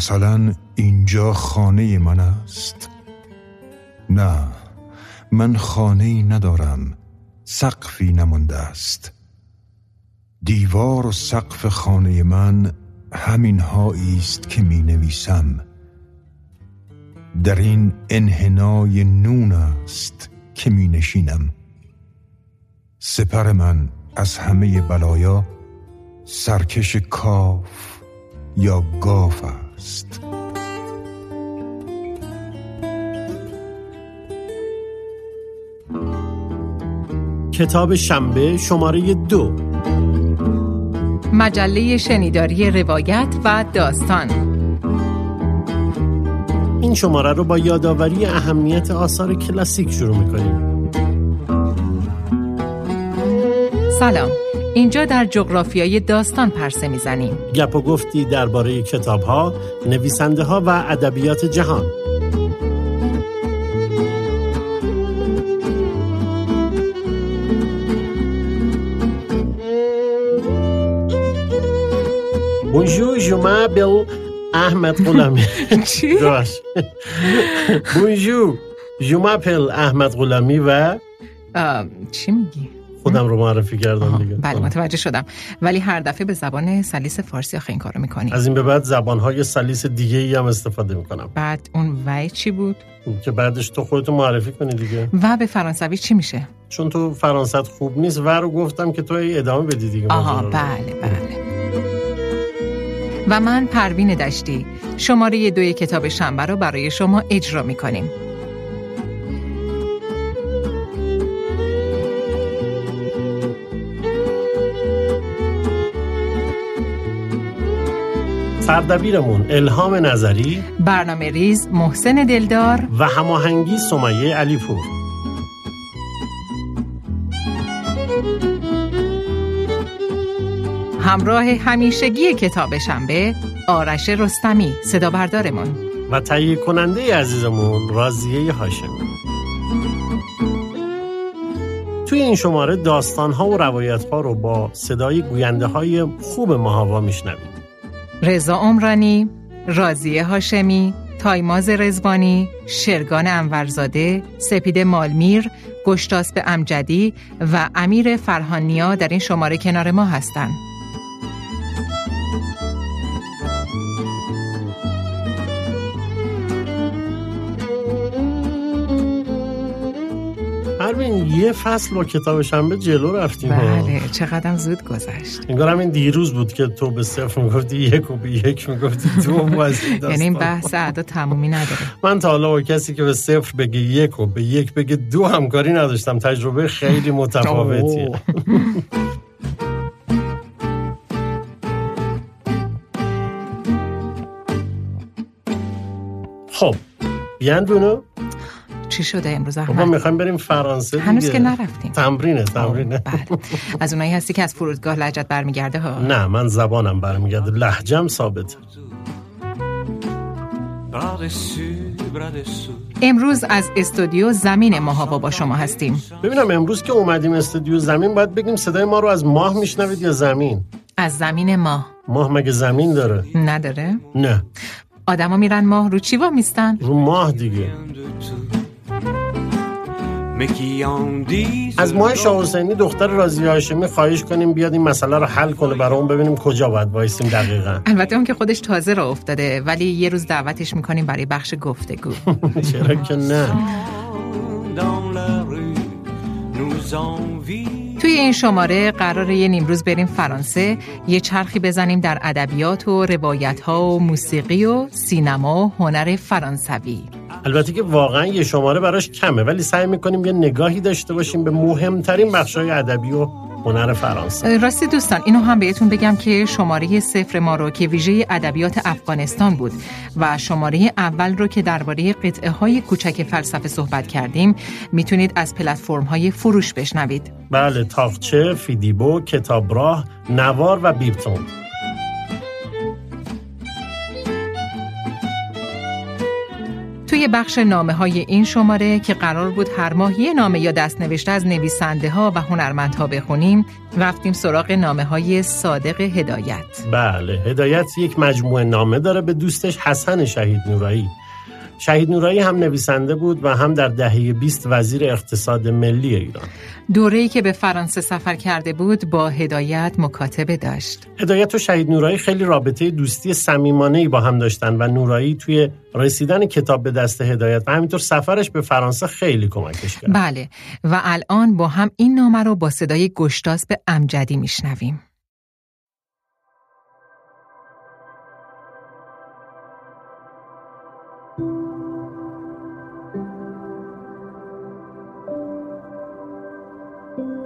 مثلا اینجا خانه من است. نه من خانه ندارم سقفی نمانده است. دیوار و سقف خانه من همین است که می نویسم در این انحنای نون است که می نشینم سپر من از همه بلایا سرکش کاف یا گاف است. کتاب شنبه شماره دو. مجله شنیداری روایت و داستان. این شماره رو با یادآوری اهمیت آثار کلاسیک شروع می‌کنیم. سلام. اینجا در جغرافیای داستان پرسه می‌زنیم. گپ و گفتی درباره کتاب ها، نویسنده ها و ادبیات جهان. Bonjour, je m'appelle احمد غلامی چی؟ بونجو je m'appelle احمد غلامی و چی میگی؟ خودم رو معرفی کردم دیگه. بله متوجه شدم. ولی هر دفعه به زبان سلیس فارسی آخه این کارو می‌کنی. از این به بعد زبانهای سلیس دیگه ای هم استفاده می‌کنم. بعد اون وی چی بود؟ که بعدش تو خودتو معرفی کنی دیگه. و به فرانسوی چی میشه؟ چون تو فرانسوت خوب نیست و رو گفتم که تو ادامه بدی دیگه. آها بله بله. و من پروین دشتی. شماره دوی کتاب شنبه رو برای شما اجرا می سردبیرمون الهام نظری برنامه ریز محسن دلدار و هماهنگی سمیه علیپور. همراه همیشگی کتاب شنبه آرش رستمی صدا بردارمون و تهیه کننده عزیزمون رازیه هاشمی. توی این شماره داستان ها و روایت ها رو با صدای گوینده های خوب ماهاوا میشنوید. رضا عمرانی، رازیه هاشمی، تایماز رزبانی، شرگان انورزاده، سپید مالمیر، گشتاسب امجدی و امیر فرهانیا در این شماره کنار ما هستند. پروین یه فصل با کتاب شنبه جلو رفتیم. بله چقدر زود گذشت. انگار این دیروز بود که تو به صفر می‌گفتی یک و به یک می‌گفتی دو یعنی این بحث عدا تمومی نداره. من تا حالا با کسی که به صفر بگه یک و به یک بگه دو همکاری نداشتم. تجربه خیلی متفاوتیه. خب بیان بونو چی شده امروز احمد؟ ما می‌خوایم بریم فرانسه دیگه. هنوز که نرفتیم. تمرینه تمرینه. بله. از اونایی هستی که از فرودگاه لهجت برمیگرده ها؟ نه من زبانم برمیگرده. لهجم ثابته. امروز از استودیو زمین ماهاوا با شما هستیم. ببینم امروز که اومدیم استودیو زمین باید بگیم صدای ما رو از ماه میشنوید یا زمین؟ از زمین ماه ماه مگه زمین داره؟ نداره. نه. آدما میرن ماه رو چی میستن رو ماه دیگه. از ماه شاه حسینی دختر رازی هاشمی خواهش کنیم بیاد این مسئله رو حل کنه برای ببینیم کجا باید وایسیم دقیقا. البته اون که خودش تازه را افتاده ولی یه روز دعوتش می‌کنیم برای بخش گفتگو. چرا که نه. توی این شماره قرار یه نیمروز بریم فرانسه یه چرخی بزنیم در ادبیات و روایت ها و موسیقی و سینما و هنر فرانسوی. البته که واقعا یه شماره براش کمه ولی سعی می‌کنیم یه نگاهی داشته باشیم به مهمترین بخشای ادبی و هنر فرانسه. راستی دوستان اینو هم بهتون بگم که شماره صفر ما رو که ویژه ادبیات افغانستان بود و شماره اول رو که درباره قطعه های کوچک فلسفه صحبت کردیم می‌تونید از پلتفرم های فروش بشنوید. بله تاقچه، فیدیبو، کتابراه، نوار و بیبتون توی بخش نامه های این شماره که قرار بود هر ماه یه نامه یا دست نوشته از نویسنده ها و هنرمندها بخونیم رفتیم سراغ نامه های صادق هدایت. بله هدایت یک مجموعه نامه داره به دوستش حسن شهید نورایی. شهید نورایی هم نویسنده بود و هم در دهه 20 وزیر اقتصاد ملی ایران. دوره‌ای که به فرانسه سفر کرده بود با هدایت مکاتبه داشت. هدایت و شهید نورایی خیلی رابطه دوستی صمیمانه‌ای با هم داشتن و نورایی توی رسیدن کتاب به دست هدایت و همینطور سفرش به فرانسه خیلی کمکش کرد. بله. و الان با هم این نامه رو با صدای گشتاس به امجدی میشنویم.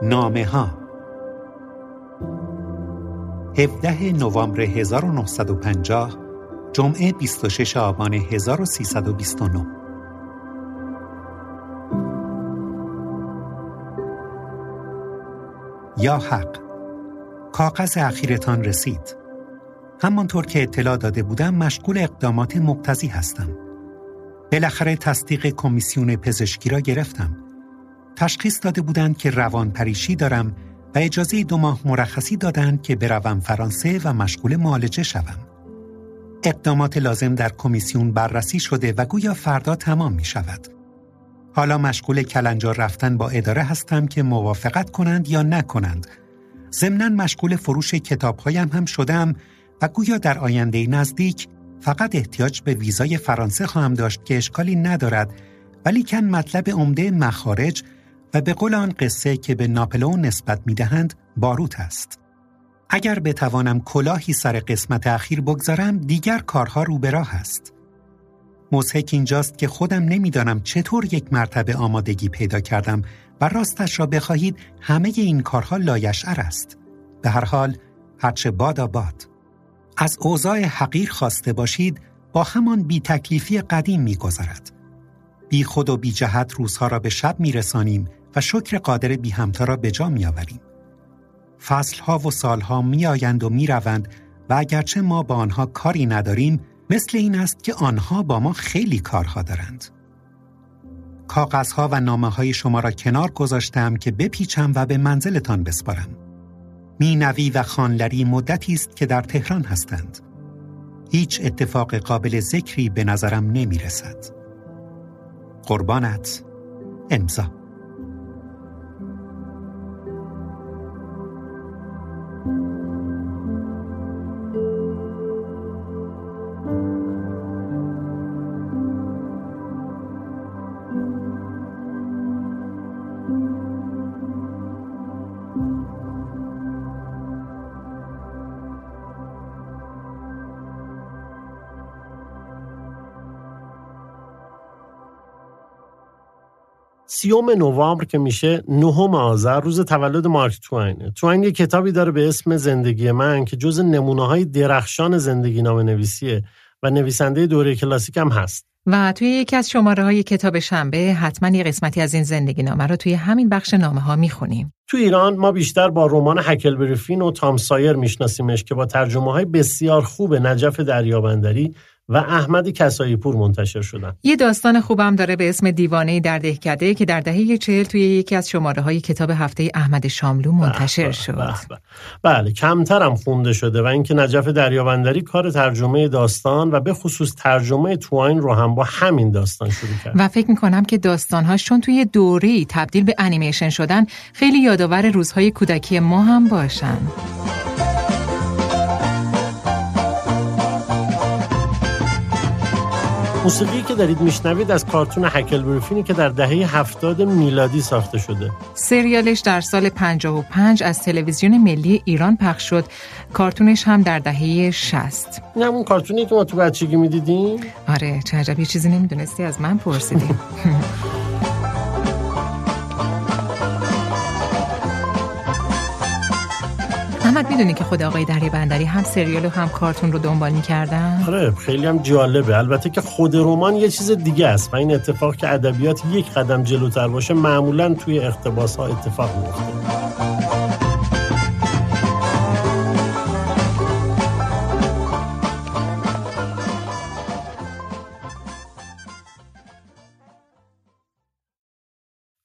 نامه ها 17 نوامبر 1950 جمعه 26 آبان 1329 یا حق کاغذ اخیرتان رسید. همانطور که اطلاع داده بودم مشغول اقدامات مقتضی هستم. بالاخره تصدیق کمیسیون پزشکی را گرفتم. تشخیص داده بودند که روان پریشی دارم و اجازه دو ماه مرخصی دادند که بروم فرانسه و مشغول معالجه شوم. اقدامات لازم در کمیسیون بررسی شده و گویا فردا تمام می شود. حالا مشغول کلنجار رفتن با اداره هستم که موافقت کنند یا نکنند. ضمنا مشغول فروش کتابهایم هم شدم و گویا در آینده نزدیک فقط احتیاج به ویزای فرانسه خواهم داشت که اشکالی ندارد ولی کن مطلب عمده مخارج و به قول آن قصه که به ناپلئون نسبت می‌دهند باروت است. اگر بتوانم کلاهی سر قسمت اخیر بگذارم دیگر کارها رو به راه است. مزهک اینجاست که خودم نمی‌دانم چطور یک مرتبه آمادگی پیدا کردم و راستش را بخواهید همه این کارها لایشعر است. به هر حال هرچه باد. از اوضاع حقیر خواسته باشید با همان بی تکلیفی قدیم میگذرد. بی خود و بی جهت روزها را به شب میرسانیم و شکر قادر بی همتا را به جا می آوریم. فصلها و سالها می آیند و می روند و اگرچه ما با آنها کاری نداریم مثل این است که آنها با ما خیلی کارها دارند. کاغذها و نامه های شما را کنار گذاشتم که بپیچم و به منزلتان بسپارم. مینوی و خانلری مدتی است که در تهران هستند. هیچ اتفاق قابل ذکری به نظرم نمی رسد. قربانت امضا سیوم نوامبر که میشه نهم آذر روز تولد مارک توینه. توین یه کتابی داره به اسم زندگی من که جز نمونه های درخشان زندگی نام نویسیه و نویسنده دوره کلاسیک هم هست. و توی یکی از شماره های کتاب شنبه حتما یه قسمتی از این زندگی نامه رو توی همین بخش نامه ها می‌خونیم. تو ایران ما بیشتر با رمان هکل بریفین و تام سایر میشناسیمش که با ترجمه های بسیار خوب نجف دریابندری و احمد کسایی پور منتشر شدن. یه داستان خوبم داره به اسم دیوانه در دهکده که در دهه چهل توی یکی از شماره های کتاب هفته احمد شاملو منتشر شد. بله کمترم خونده شده و اینکه نجف دریابندری کار ترجمه داستان و به خصوص ترجمه تواین رو هم با همین داستان شروع کرد. و فکر می‌کنم که داستانهاش چون توی دوری تبدیل به انیمیشن شدن خیلی یادآور روزهای کودکی ما هم باشن. موسیقی که دارید میشنوید از کارتون هکل بروفینی که در دهه هفتاد میلادی ساخته شده. سریالش در سال 55 از تلویزیون ملی ایران پخش شد. کارتونش هم در دهه 60 این همون کارتونی که ما تو بچگی می‌دیدیم؟ آره چه عجب یه چیزی نمی‌دونستی از من پرسیدیم احمد می‌دونی که خود آقای دری بندری هم سریال و هم کارتون رو دنبال می‌کردن؟ آره خیلی هم جالبه البته که خود رمان یه چیز دیگه است و این اتفاق که ادبیات یک قدم جلوتر باشه معمولا توی اقتباس ها اتفاق میفته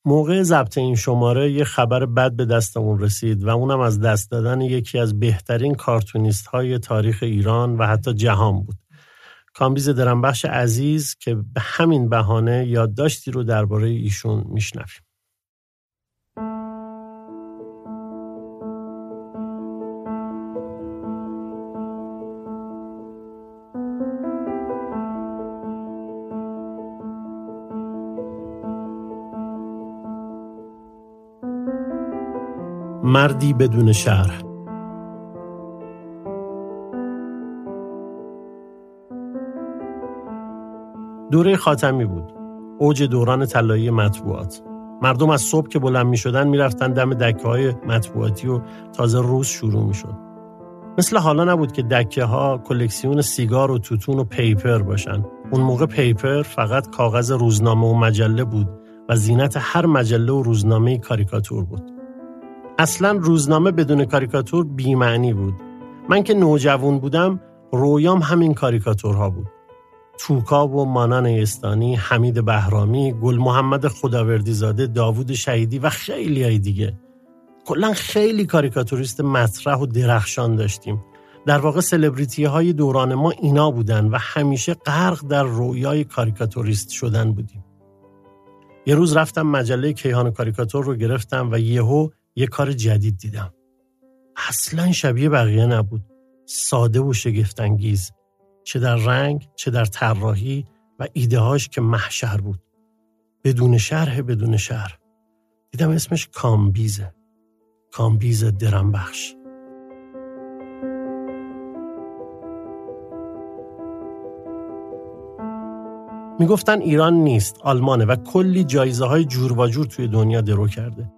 موقع ضبط این شماره یه خبر بد به دستمون رسید و اونم از دست دادن یکی از بهترین کارتونیست های تاریخ ایران و حتی جهان بود. کامبیز درنبخش عزیز که به همین بهانه یادداشتی رو درباره ایشون میشنویم. مردی بدون شهر دوره خاتمی بود اوج دوران طلایی مطبوعات مردم از صبح که بلند می شدن می رفتن دم دکه های مطبوعاتی و تازه روز شروع می شد. مثل حالا نبود که دکه ها کلکسیون سیگار و توتون و پیپر باشن. اون موقع پیپر فقط کاغذ روزنامه و مجله بود و زینت هر مجله و روزنامه کاریکاتور بود. اصلا روزنامه بدون کاریکاتور بیمعنی بود من که نوجوان بودم رویام همین کاریکاتورها بود توکا و مانان استانی، حمید بهرامی، گل محمد خداوردی زاده، داوود شهیدی و خیلی های دیگه. کلا خیلی کاریکاتوریست مطرح و درخشان داشتیم. در واقع سلبریتی های دوران ما اینا بودن و همیشه غرق در رویای کاریکاتوریست شدن بودیم. یه روز رفتم مجله کیهان کاریکاتور رو گرفتم و یهو یه کار جدید دیدم. اصلا شبیه بقیه نبود. ساده و شگفتانگیز. چه در رنگ، چه در طراحی و ایدههاش که محشر بود. بدون شرح بدون شهر. دیدم اسمش کامبیزه. کامبیز درنبخش. می‌گفتن ایران نیست آلمانه و کلی جایزه های جور و جور توی دنیا درو کرده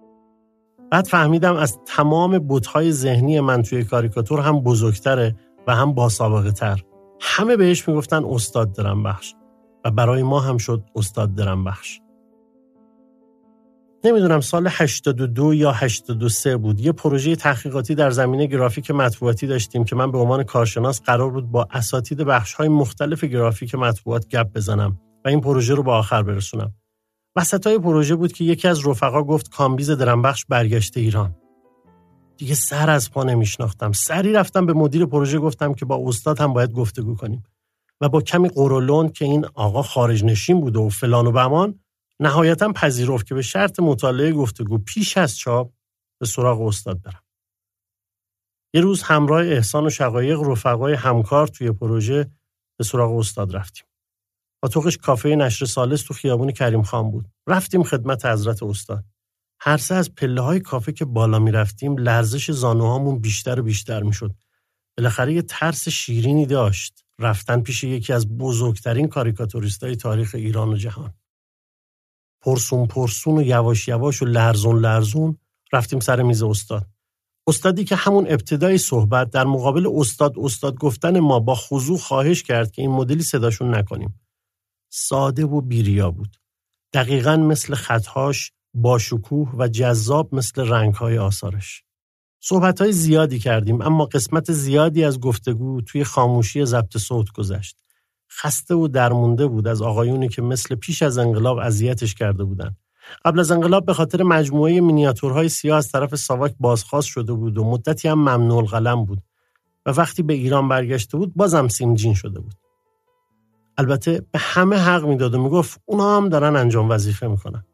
بعد فهمیدم از تمام بوتهای ذهنی من توی کاریکاتور هم بزرگتره و هم باسابقه تر همه بهش می‌گفتن استاد درم بخش و برای ما هم شد استاد درم بخش نمی‌دونم سال 82 یا 83 بود. یه پروژه تحقیقاتی در زمینه گرافیک مطبوعاتی داشتیم که من به عنوان کارشناس قرار بود با اساتید بخش های مختلف گرافیک مطبوعات گپ بزنم و این پروژه رو به آخر برسونم. وسط پروژه بود که یکی از رفقا گفت کامبیز درنبخش برگشته ایران. دیگه سر از پا نمیشناختم. سری رفتم به مدیر پروژه گفتم که با استاد هم باید گفتگو کنیم و با کمی قرولون که این آقا خارج نشین بوده و فلان و بمان نهایتا پذیرفت که به شرط مطالعه گفتگو پیش از چاپ به سراغ استاد برم. یه روز همراه احسان و شقایق رفقای همکار توی پروژه به سراغ استاد رفتیم. پاتوقش کافه نشر سالس تو خیابون کریم خان بود. رفتیم خدمت حضرت استاد. هر سه از پله های کافه که بالا می رفتیم لرزش زانوهامون بیشتر و بیشتر می شد. بالاخره یه ترس شیرینی داشت. رفتن پیش یکی از بزرگترین کاریکاتوریست های تاریخ ایران و جهان. پرسون پرسون و یواش یواش و لرزون لرزون رفتیم سر میز استاد. استادی که همون ابتدای صحبت در مقابل استاد استاد گفتن ما با خضوع خواهش کرد که این مدلی صداشون نکنیم. ساده و بیریا بود. دقیقا مثل خطهاش با شکوه و جذاب مثل رنگهای آثارش. صحبتهای زیادی کردیم اما قسمت زیادی از گفتگو توی خاموشی ضبط صوت گذشت. خسته و درمونده بود از آقایونی که مثل پیش از انقلاب اذیتش کرده بودند. قبل از انقلاب به خاطر مجموعه مینیاتورهای سیاه از طرف ساواک بازخواست شده بود و مدتی هم ممنوع قلم بود و وقتی به ایران برگشته بود بازم سیمجین شده بود. البته به همه حق می‌داد و می‌گفت اونا هم دارن انجام وظیفه می‌کنن.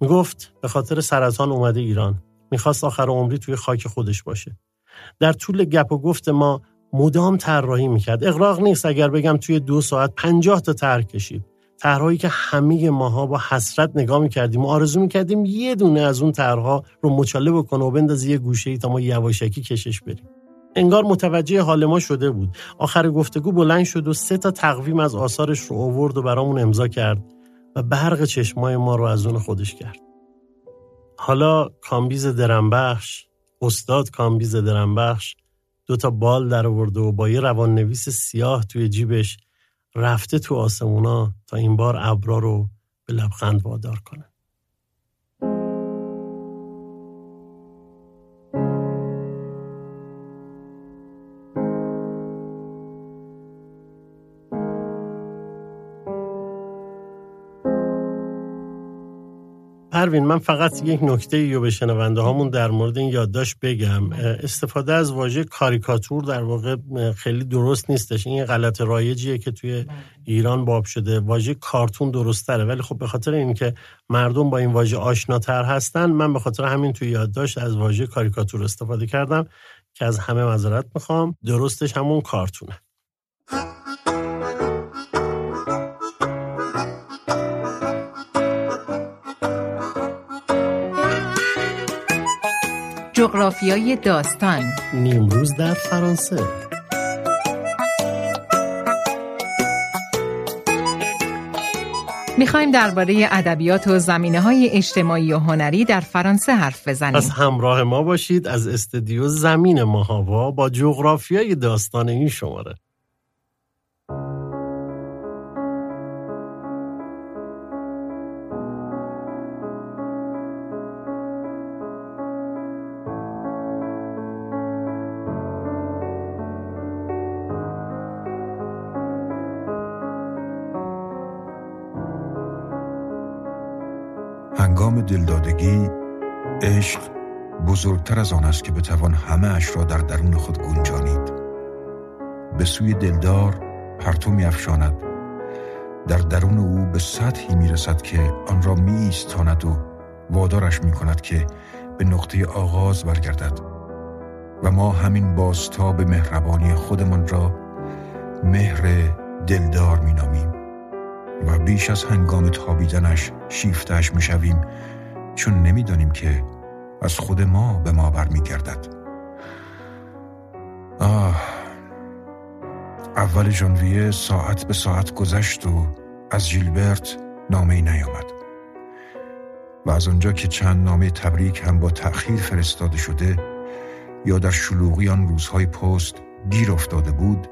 می‌گفت به خاطر سرطان اومده ایران. می‌خواست آخر عمری توی خاک خودش باشه. در طول گپ و گفت ما مدام طراحی می‌کرد. اقراق نیست اگر بگم توی دو ساعت پنجاه تا طرح کشید. طرحهایی که همه ماها با حسرت نگاه می‌کردیم و آرزو می‌کردیم یه دونه از اون طرحها رو مچاله بکنه و بندازی یه گوشه ای تا ما یواشکی کشش بریم. انگار متوجه حال ما شده بود. آخر گفتگو بلند شد و سه تا تقویم از آثارش رو آورد و برامون امضا کرد و برق چشمای ما رو از اون خودش کرد. حالا کامبیز درم‌بخش استاد کامبیز درم‌بخش دو تا بال در آورده و با یه روان نویس سیاه توی جیبش رفته تو آسمونا تا این بار ابرا رو به لبخند وادار کنه. پروین من فقط یک نکته رو به شنونده هامون در مورد این یادداشت بگم. استفاده از واژه کاریکاتور در واقع خیلی درست نیستش. این غلط رایجیه که توی ایران باب شده. واژه کارتون درست تره ولی خب به خاطر اینکه مردم با این واژه آشناتر هستن من به خاطر همین توی یادداشت از واژه کاریکاتور استفاده کردم که از همه معذرت می‌خوام. درستش همون کارتونه. جغرافیای داستان نیمروز در فرانسه می‌خوایم درباره ادبیات و زمینه های اجتماعی و هنری در فرانسه حرف بزنیم. از همراه ما باشید از استدیو زمین ماهوا با جغرافیای داستان این شماره. دلدادگی عشق بزرگتر از آن است که بتوان همه اش را در درون خود گنجانید. به سوی دلدار پرتو می افشاند. در درون او به سطحی می رسد که آن را می ایستاند و وادارش می کند که به نقطه آغاز برگردد. و ما همین بازتاب مهربانی خودمان را مهر دلدار می نامیم و بیش از هنگام تابیدنش شیفتش می شویم چون نمی‌دانیم که از خود ما به ما برمیگردد. آه اول ژانویه ساعت به ساعت گذشت و از ژیلبرت نامه ای نیامد. و از آنجا که چند نامه تبریک هم با تأخیر فرستاده شده یا در شلوغی آن روزهای پست گیر افتاده بود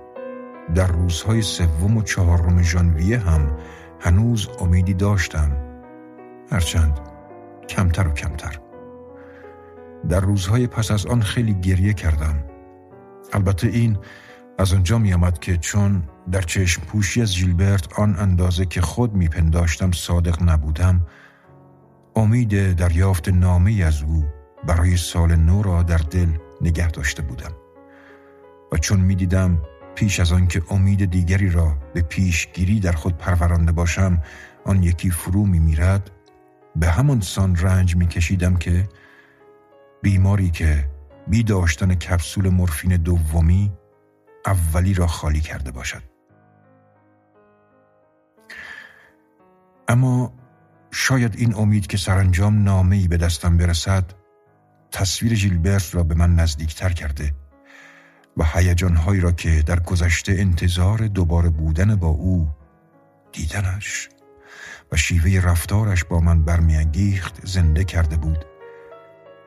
در روزهای سوم و چهارم ژانویه هم هنوز امیدی داشتم. هرچند کمتر و کمتر. در روزهای پس از آن خیلی گریه کردم. البته این از آنجا می آمد که چون در چشم پوشی از جیلبرت آن اندازه که خود میپنداشتم صادق نبودم امید دریافت نامه از او برای سال نو را در دل نگه داشته بودم و چون می‌دیدم پیش از آنکه امید دیگری را به پیشگیری در خود پرورانده باشم آن یکی فرو می میرد به همان سان رنج می کشیدم که بیماری که بی داشتن کپسول مورفین دومی اولی را خالی کرده باشد. اما شاید این امید که سرانجام نامه‌ای به دستم برسد تصویر ژیلبرت را به من نزدیکتر کرده و هیجانهایی را که در گذشته انتظار دوباره بودن با او دیدنش و شیوه رفتارش با من برمیانگیخت زنده کرده بود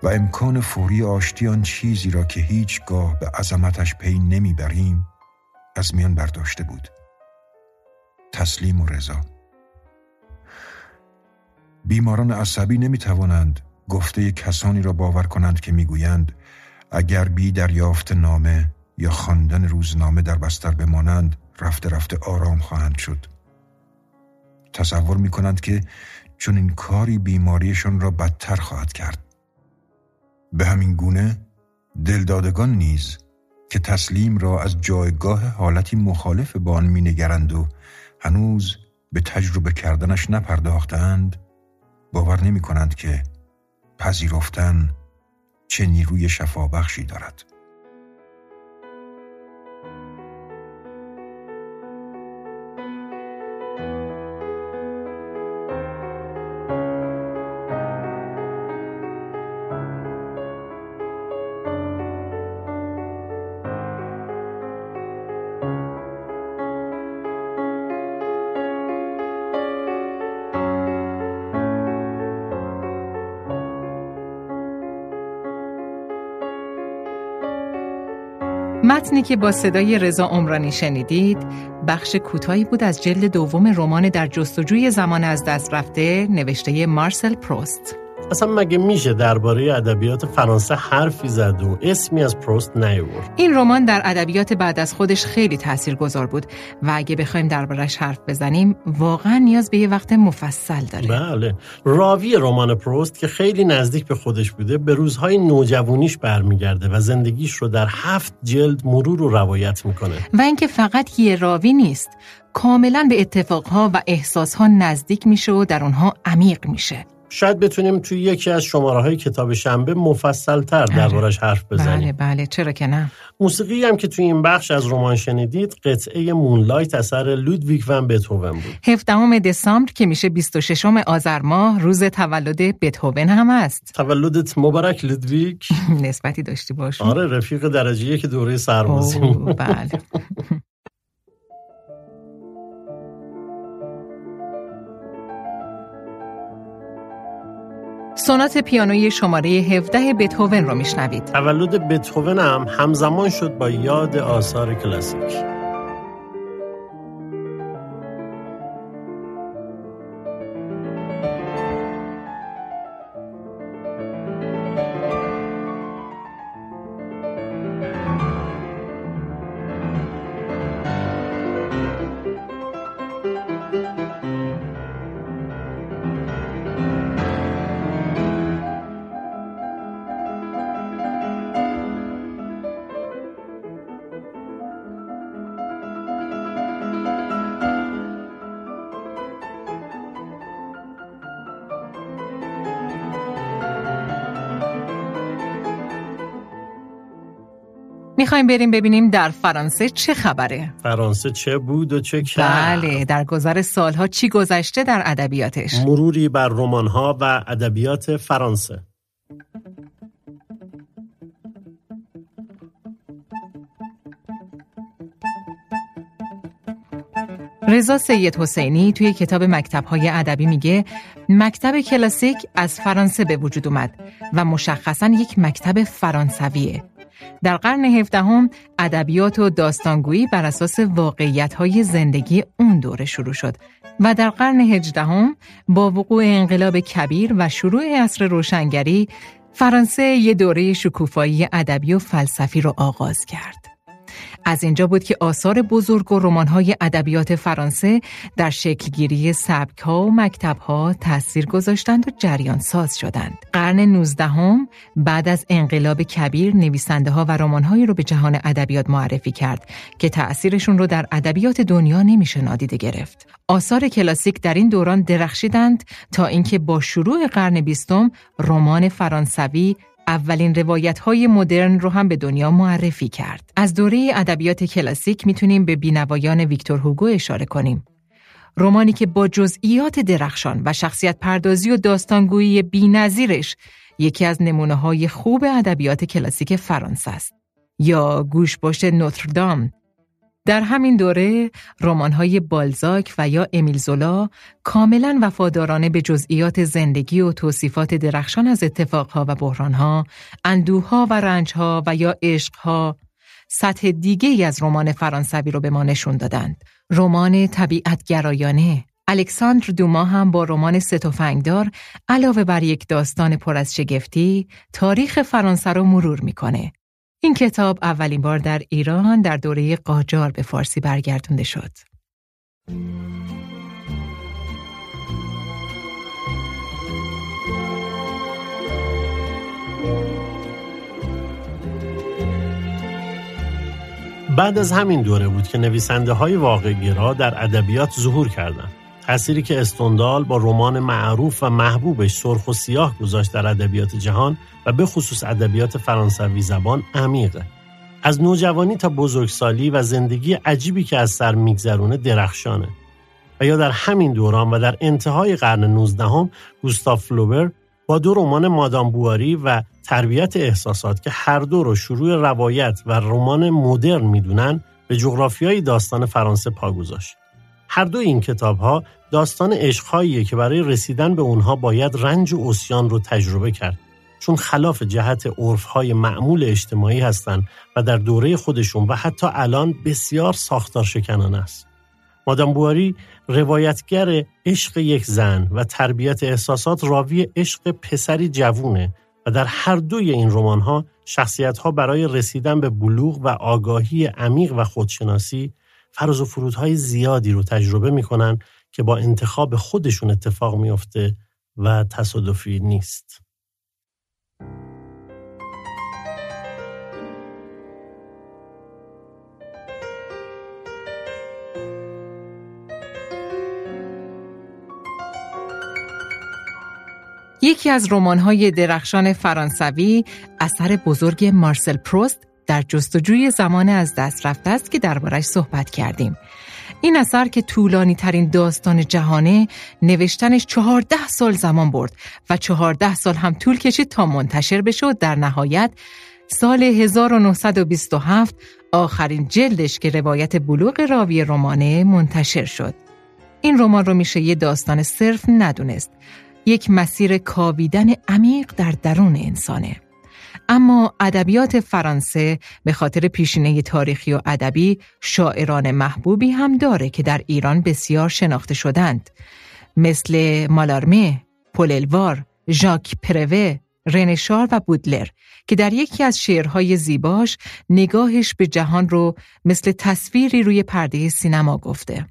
و امکان فوری آشتی آن چیزی را که هیچگاه به عظمتش پی نمی‌بریم از میان برداشته بود. تسلیم و رضا. بیماران عصبی نمی توانند گفته کسانی را باور کنند که می‌گویند اگر بی دریافت نامه یا خواندن روزنامه در بستر بمانند رفته رفته آرام خواهند شد. تصور می کنند که چون این کاری بیماریشان را بدتر خواهد کرد. به همین گونه دلدادگان نیز که تسلیم را از جایگاه حالتی مخالف با آن مینگرند و هنوز به تجربه کردنش نپرداختند باور نمی کنند که پذیرفتن چه نیروی شفابخشی دارد. متنی که با صدای رضا عمرانی شنیدید بخش کوتاهی بود از جلد دوم رمان در جستجوی زمان از دست رفته نوشته مارسل پروست. اصلا مگه میشه درباره ادبیات فرانسه حرفی زد و اسمی از پروست نیورد این رمان در ادبیات بعد از خودش خیلی تاثیرگذار بود و اگه بخوایم دربارش حرف بزنیم واقعا نیاز به یه وقت مفصل داره. بله. راوی رمان پروست که خیلی نزدیک به خودش بوده به روزهای نوجوانیش برمیگرده و زندگیش رو در هفت جلد مرور و روایت می‌کنه. و اینکه فقط یه راوی نیست کاملا به اتفاقها و احساسها نزدیک میشه و در اونها عمیق میشه. شاید بتونیم توی یکی از شماره های کتاب شنبه مفصل تر بله. دربارش حرف بزنیم. بله. بله چرا که نه؟ موسیقی هم که توی این بخش از رمان شنیدید قطعه مونلایت اثر لودویگ ون بتهوون بود. 17 دسامبر که میشه 26 آذر ماه روز تولد بتهوون هم است. تولدت مبارک لودویگ. نسبتی داشتی باشون آره رفیق درجه که دوره سربازی بله. سونات پیانوی شماره 17 بتهوون رو میشنوید. تولد بتهوون هم همزمان شد با یاد آثار کلاسیک. می‌خوایم بریم ببینیم در فرانسه چه خبره. فرانسه چه بود و چه کرد؟ بله در گذر سالها چی گذشته در ادبیاتش؟ مروری بر رمان‌ها و ادبیات فرانسه. رضا سید حسینی توی کتاب مکتب‌های ادبی میگه مکتب کلاسیک از فرانسه به وجود اومد و مشخصا یک مکتب فرانسویه. در قرن هفدهم ادبیات و داستانگویی بر اساس واقعیت‌های زندگی اون دوره شروع شد و در قرن هجدهم با وقوع انقلاب کبیر و شروع عصر روشنگری فرانسه یه دوره شکوفایی ادبی و فلسفی رو آغاز کرد. از اینجا بود که آثار بزرگ و رمان‌های ادبیات فرانسه در شکلگیری سبک‌ها و مکتب‌ها تأثیر گذاشتند و جریان ساز شدند. قرن 19 بعد از انقلاب کبیر نویسنده ها و رمان‌هایی رو به جهان ادبیات معرفی کرد که تأثیرشون رو در ادبیات دنیا نمیشه نادیده گرفت. آثار کلاسیک در این دوران درخشیدند تا اینکه با شروع قرن بیستم رمان فرانسوی اولین روایت های مدرن رو هم به دنیا معرفی کرد. از دوره ادبیات کلاسیک می‌تونیم به بینوایان ویکتور هوگو اشاره کنیم. رمانی که با جزئیات درخشان و شخصیت پردازی و داستانگویی بی‌نظیرش یکی از نمونه های خوب ادبیات کلاسیک فرانسه است. یا گوشبشت نوتردام در همین دوره رمان‌های بالزاک و یا امیل زولا کاملا وفادارانه به جزئیات زندگی و توصیفات درخشان از اتفاقها و بحرانها، اندوها و رنجها و یا عشقها سطح دیگه ای از رمان فرانسوی رو به ما نشون دادند. رمان طبیعت گرایانه الکساندر دوما هم با رمان ستوفنگدار علاوه بر یک داستان پر از شگفتی تاریخ فرانسه رو مرور می‌کنه این کتاب اولین بار در ایران در دوره قاجار به فارسی برگردونده شد. بعد از همین دوره بود که نویسنده های واقعگرا در ادبیات ظهور کردند. تأثیری که استوندال با رمان معروف و محبوبش سرخ و سیاه گذاشت در ادبیات جهان و به خصوص ادبیات فرانسوی زبان عمیقه. از نوجوانی تا بزرگسالی و زندگی عجیبی که از سر میگذرونه درخشانه. و یا در همین دوران و در انتهای قرن 19 هم گوستاف فلوبر با دو رمان مادام بواری و تربیت احساسات که هر دو رو شروع روایت و رمان مدرن می‌دونن به جغرافیای داستان فرانسه پا گذاشت. هر دو این کتاب ها داستان عشقهاییه که برای رسیدن به اونها باید رنج و اسیان رو تجربه کرد چون خلاف جهت عرفهای معمول اجتماعی هستند و در دوره خودشون و حتی الان بسیار ساختار شکنانه است. مادام بواری روایتگر عشق یک زن و تربیت احساسات راوی عشق پسری جوونه و در هر دوی این رمان شخصیت ها برای رسیدن به بلوغ و آگاهی عمیق و خودشناسی فراز و فرودهای زیادی رو تجربه می‌کنن که با انتخاب خودشون اتفاق میافته و تصادفی نیست. یکی از رمان‌های درخشان فرانسوی اثر بزرگ مارسل پروست در جستجوی زمان از دست رفته است که دربارش صحبت کردیم. این اثر که طولانی ترین داستان جهانه نوشتنش چهارده سال زمان برد و چهارده سال هم طول کشید تا منتشر بشه در نهایت سال 1927 آخرین جلدش که روایت بلوغ راوی رمانه منتشر شد. این رمان رو میشه یه داستان صرف ندونست یک مسیر کاویدن عمیق در درون انسانه. اما ادبیات فرانسه به خاطر پیشینه تاریخی و ادبی شاعران محبوبی هم داره که در ایران بسیار شناخته شدند مثل مالارمه، پوللوار، ژاک پروه، رنشار و بودلر که در یکی از شعرهای زیباش نگاهش به جهان رو مثل تصویری روی پرده سینما گفته.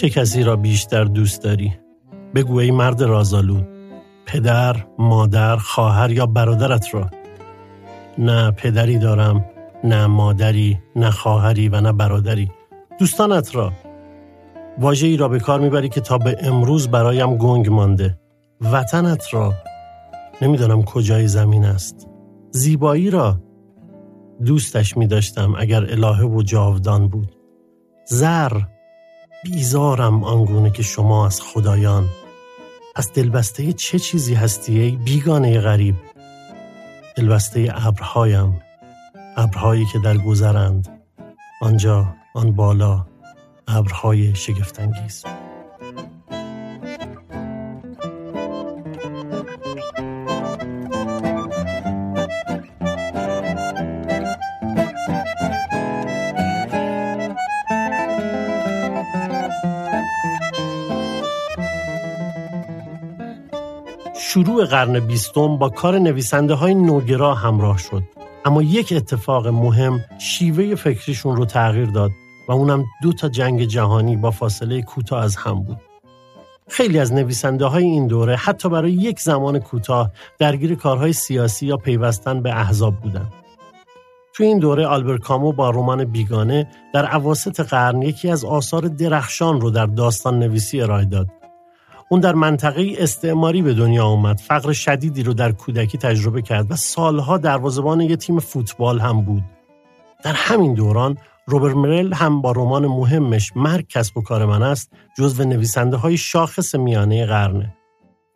چه کسی را بیشتر دوست داری؟ بگو ای مرد رازالود پدر، مادر، خواهر یا برادرت را. نه پدری دارم نه مادری نه خواهری و نه برادری. دوستانت را. واژه ای را به کار می‌بری که تا به امروز برایم گنگ مانده. وطنت را. نمی‌دانم کجای زمین است. زیبایی را. دوستش می داشتم اگر الهه و جاودان بود. زر. بیزارم آنگونه که شما از خدایان. پس دلبسته چه چیزی هستی ای بیگانه غریب؟ دلبسته ابرهایم ابرهایی که در گذرند. آنجا آن بالا ابرهای شگفتانگیز. شروع قرن بیستم با کار نویسنده های نوگرا همراه شد. اما یک اتفاق مهم شیوه فکریشون رو تغییر داد و اونم دو تا جنگ جهانی با فاصله کوتاه از هم بود. خیلی از نویسنده های این دوره حتی برای یک زمان کوتاه درگیر کارهای سیاسی یا پیوستن به احزاب بودند. توی این دوره آلبر کامو با رمان بیگانه در عواست قرن یکی از آثار درخشان رو در داستان نویسی ارائه داد. اون در منطقه استعماری به دنیا آمد فقر شدیدی رو در کودکی تجربه کرد و سالها دروازه‌بان یه تیم فوتبال هم بود. در همین دوران روبر مرل هم با رمان مهمش مرگ کسب و کار من است جزو نویسنده های شاخص میانه قرنه.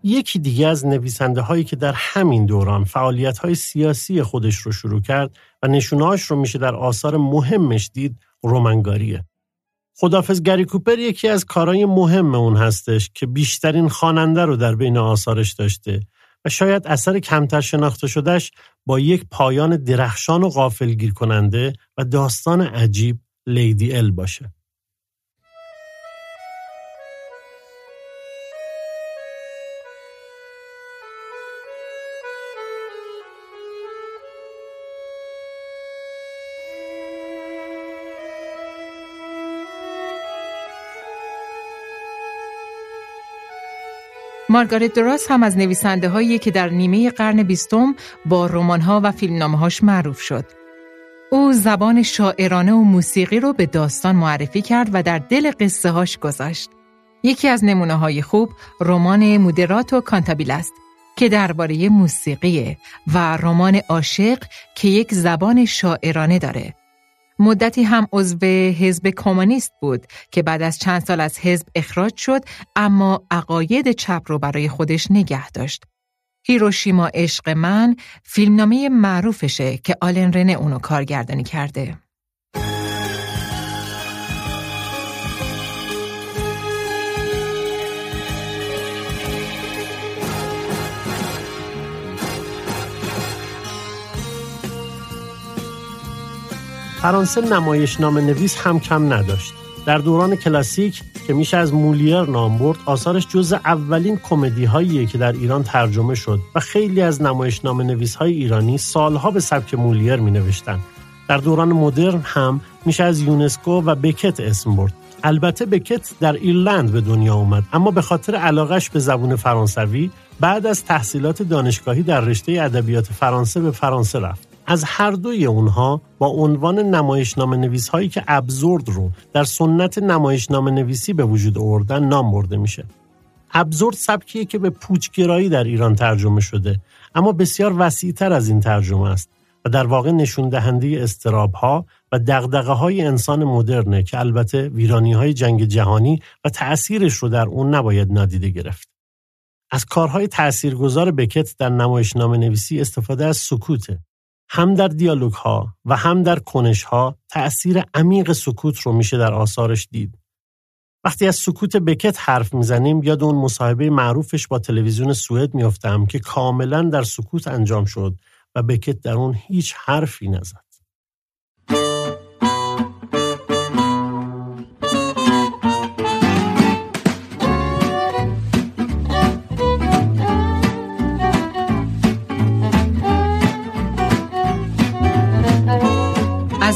یکی دیگه از نویسنده هایی که در همین دوران فعالیت های سیاسی خودش رو شروع کرد و نشونهاش رو میشه در آثار مهمش دید رومنگاریه خدافز گری کوپر یکی از کارهای مهم اون هستش که بیشترین خواننده رو در بین آثارش داشته و شاید اثر کمتر شناخته شدهش با یک پایان درخشان و غافلگیر کننده و داستان عجیب لیدی ال باشه. مارگارت دراس هم از نویسنده هایی که در نیمه قرن بیستم با رمان ها و فیلم هاش معروف شد. او زبان شاعرانه و موسیقی رو به داستان معرفی کرد و در دل قصه هاش گذاشت. یکی از نمونه های خوب رمان مودرات و کانتابیل است که درباره موسیقیه و رمان عاشق که یک زبان شاعرانه داره. مدتی هم عضو حزب کمونیست بود که بعد از چند سال از حزب اخراج شد اما عقاید چپ رو برای خودش نگه داشت. هیروشیما عشق من فیلمنامه معروفشه که آلن رنه اونو کارگردانی کرده. فرانسه نمایشنامه نویس هم کم نداشت. در دوران کلاسیک که میشه از مولیر نام برد آثارش جز اولین کمدی هاییه که در ایران ترجمه شد و خیلی از نمایشنامه نویس های ایرانی سالها به سبک مولیر می نوشتن. در دوران مدرن هم میشه از یونسکو و بکت اسم برد البته بکت در ایرلند به دنیا اومد اما به خاطر علاقش به زبون فرانسوی بعد از تحصیلات دانشگاهی در رشته ادبیات فرانسه به فرانسه رفت از هر دوی اونها با عنوان نمایشنامه نویس هایی که ابزورد رو در سنت نمایشنامه نویسی به وجود آوردن نام برده میشه. ابزورد سبکیه که به پوچگرایی در ایران ترجمه شده اما بسیار وسیعتر از این ترجمه است و در واقع نشون دهنده استراب ها و دغدغه های انسان مدرنه که البته ویرانی های جنگ جهانی و تأثیرش رو در اون نباید نادیده گرفت. از کارهای تأثیرگذار بکت در نمایشنامه نویسی استفاده از سکوته هم در دیالوگ ها و هم در کنش ها تأثیر عمیق سکوت رو میشه در آثارش دید. وقتی از سکوت بکت حرف می‌زنیم یاد اون مصاحبه معروفش با تلویزیون سوئد میافتم که کاملا در سکوت انجام شد و بکت در اون هیچ حرفی نزد.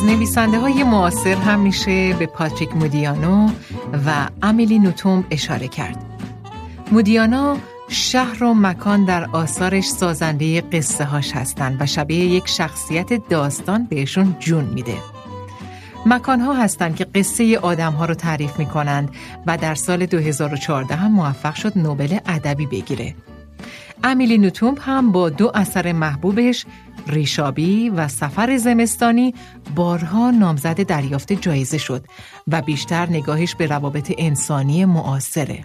نویسنده های معاصر هم میشه به پاتریک مودیانو و امیلی نوتوم اشاره کرد. مودیانو شهر و مکان در آثارش سازنده قصه هاش هستند و شبیه یک شخصیت داستان بهشون جون میده. مکان ها هستند که قصه آدم ها رو تعریف می کنند و در سال 2014 هم موفق شد نوبل ادبی بگیره. امیلی نوتومب هم با دو اثر محبوبش ریشابی و سفر زمستانی بارها نامزد دریافت جایزه شد و بیشتر نگاهش به روابط انسانی معاصره.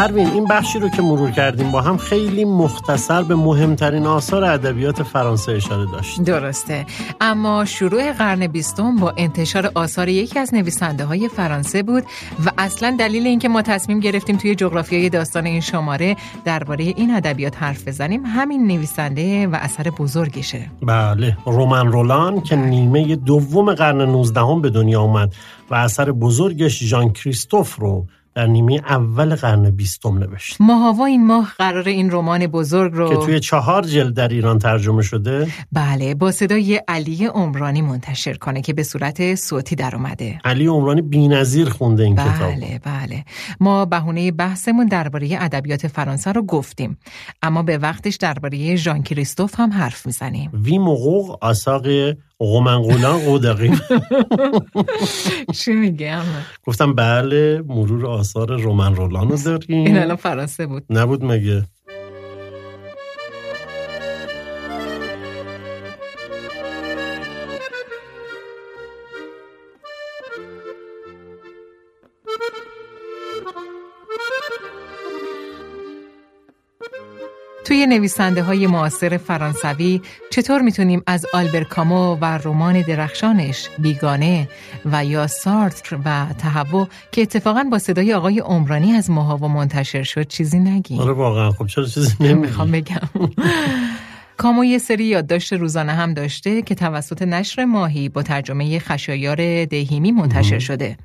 پروین این بخشی رو که مرور کردیم با هم خیلی مختصر به مهمترین آثار ادبیات فرانسه اشاره داشت. درسته. اما شروع قرن بیستم با انتشار آثار یکی از نویسنده های فرانسه بود و اصلا دلیل اینکه ما تصمیم گرفتیم توی جغرافیای داستان این شماره درباره این ادبیات حرف بزنیم همین نویسنده و اثر بزرگشه. بله رومن رولان که نیمه دوم قرن 19 به دنیا اومد و اثر بزرگش ژان کریستوف رو در نیمه اول قرن بیستم نوشت. ماهاوا این ماه قرار این رمان بزرگ رو که توی چهار جلد در ایران ترجمه شده. بله با صدای علی عمرانی منتشر کنه که به صورت صوتی در اومده. علی عمرانی بی‌نظیر خونده این بله کتاب. بله بله. ما بهونه بحثمون درباره ادبیات فرانسه رو گفتیم. اما به وقتش درباره ژان کریستوف هم حرف می‌زنیم. وی موقوق آساق قومنقولان قودقیم چی میگم گفتم بله مرور آثار رومن رولان رو داریم. این الان فرانسه بود. نبود مگه؟ توی نویسنده های معاصر فرانسوی چطور می‌تونیم از آلبر کامو و رمان درخشانش بیگانه و یا سارتر و تهوع که اتفاقا با صدای آقای عمرانی از ماهاوا منتشر شد چیزی نگیم آره واقعا. خب چرا چیزی نمیگی؟ می‌خوام بگم. کامو یه سری یادداشت روزانه هم داشته که توسط نشر ماهی با ترجمه خشایار دهیمی منتشر شده.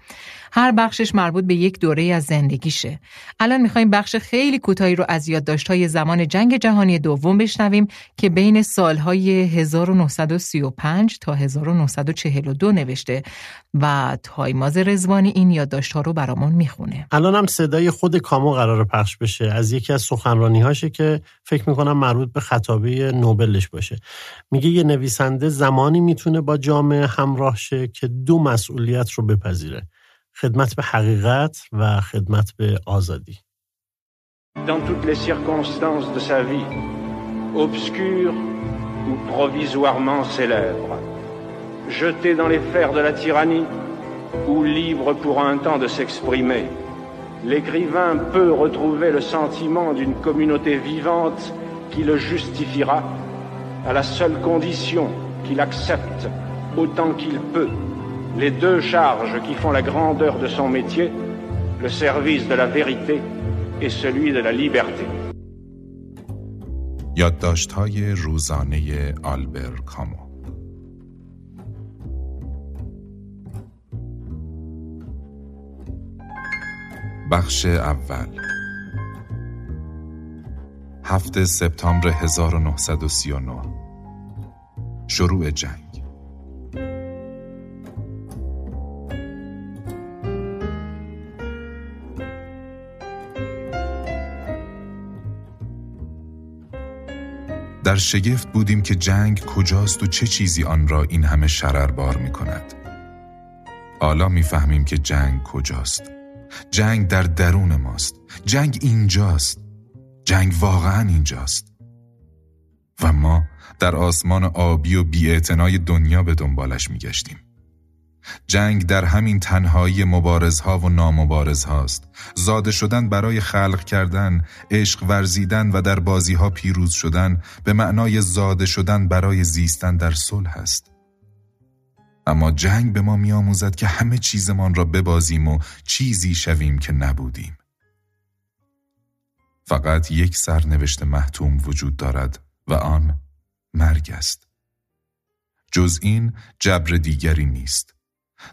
هر بخشش مربوط به یک دوره از زندگیشه. الان می‌خوایم بخش خیلی کوتاهی رو از یادداشت‌های زمان جنگ جهانی دوم بشنویم که بین سالهای 1935 تا 1942 نوشته و تایماز رزوانی این یادداشت‌ها رو برامون می‌خونه. الان هم صدای خود کامو قرار پخش بشه از یکی از سخنرانی هاشه که فکر می‌کنم مربوط به خطابه نوبلش باشه. میگه یه نویسنده زمانی می‌تونه با جامعه همراه شه که دو مسئولیت رو بپذیره. خدمت به حقیقت و خدمت به آزادی Dans toutes les circonstances de sa vie, obscure ou provisoirement célèbre, jeté dans les fers de la tyrannie ou libre pour un temps de s'exprimer, l'écrivain peut retrouver le sentiment d'une communauté vivante qui le justifiera à la seule condition qu'il accepte autant qu'il peut les deux charges qui font la grandeur de son métier, le service de la vérité et celui de la liberté. یادداشت‌های روزانه آلبر کامو بخش اول هفته سپتامبر 1939 شروع جنگ در شگفت بودیم که جنگ کجاست و چه چیزی آن را این همه شرر بار می کند. حالا می‌فهمیم که جنگ کجاست. جنگ در درون ماست. جنگ اینجاست. جنگ واقعا اینجاست. و ما در آسمان آبی و بیاعتنای دنیا به دنبالش میگشتیم. جنگ در همین تنهایی مبارزها و نامبارزهاست. زاده شدن برای خلق کردن عشق ورزیدن و در بازیها پیروز شدن به معنای زاده شدن برای زیستن در صلح است. اما جنگ به ما میآموزد که همه چیزمان را ببازیم و چیزی شویم که نبودیم. فقط یک سرنوشت محتوم وجود دارد و آن مرگ است. جز این جبر دیگری نیست.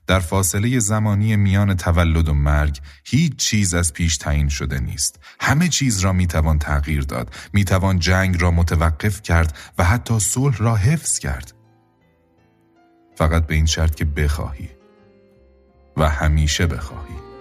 در فاصله زمانی میان تولد و مرگ هیچ چیز از پیش تعیین شده نیست. همه چیز را می‌توان تغییر داد می‌توان جنگ را متوقف کرد و حتی صلح را حفظ کرد. فقط به این شرط که بخواهی و همیشه بخواهی.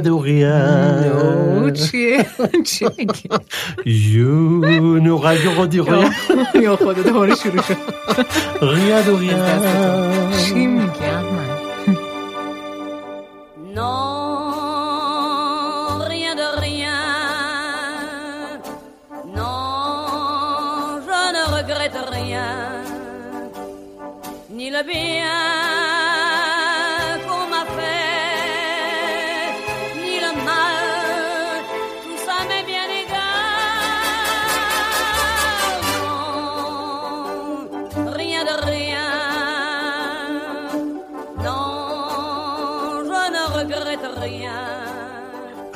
durian. No, tje, Non, rien de rien. Non, je ne regrette rien. Ni le bien.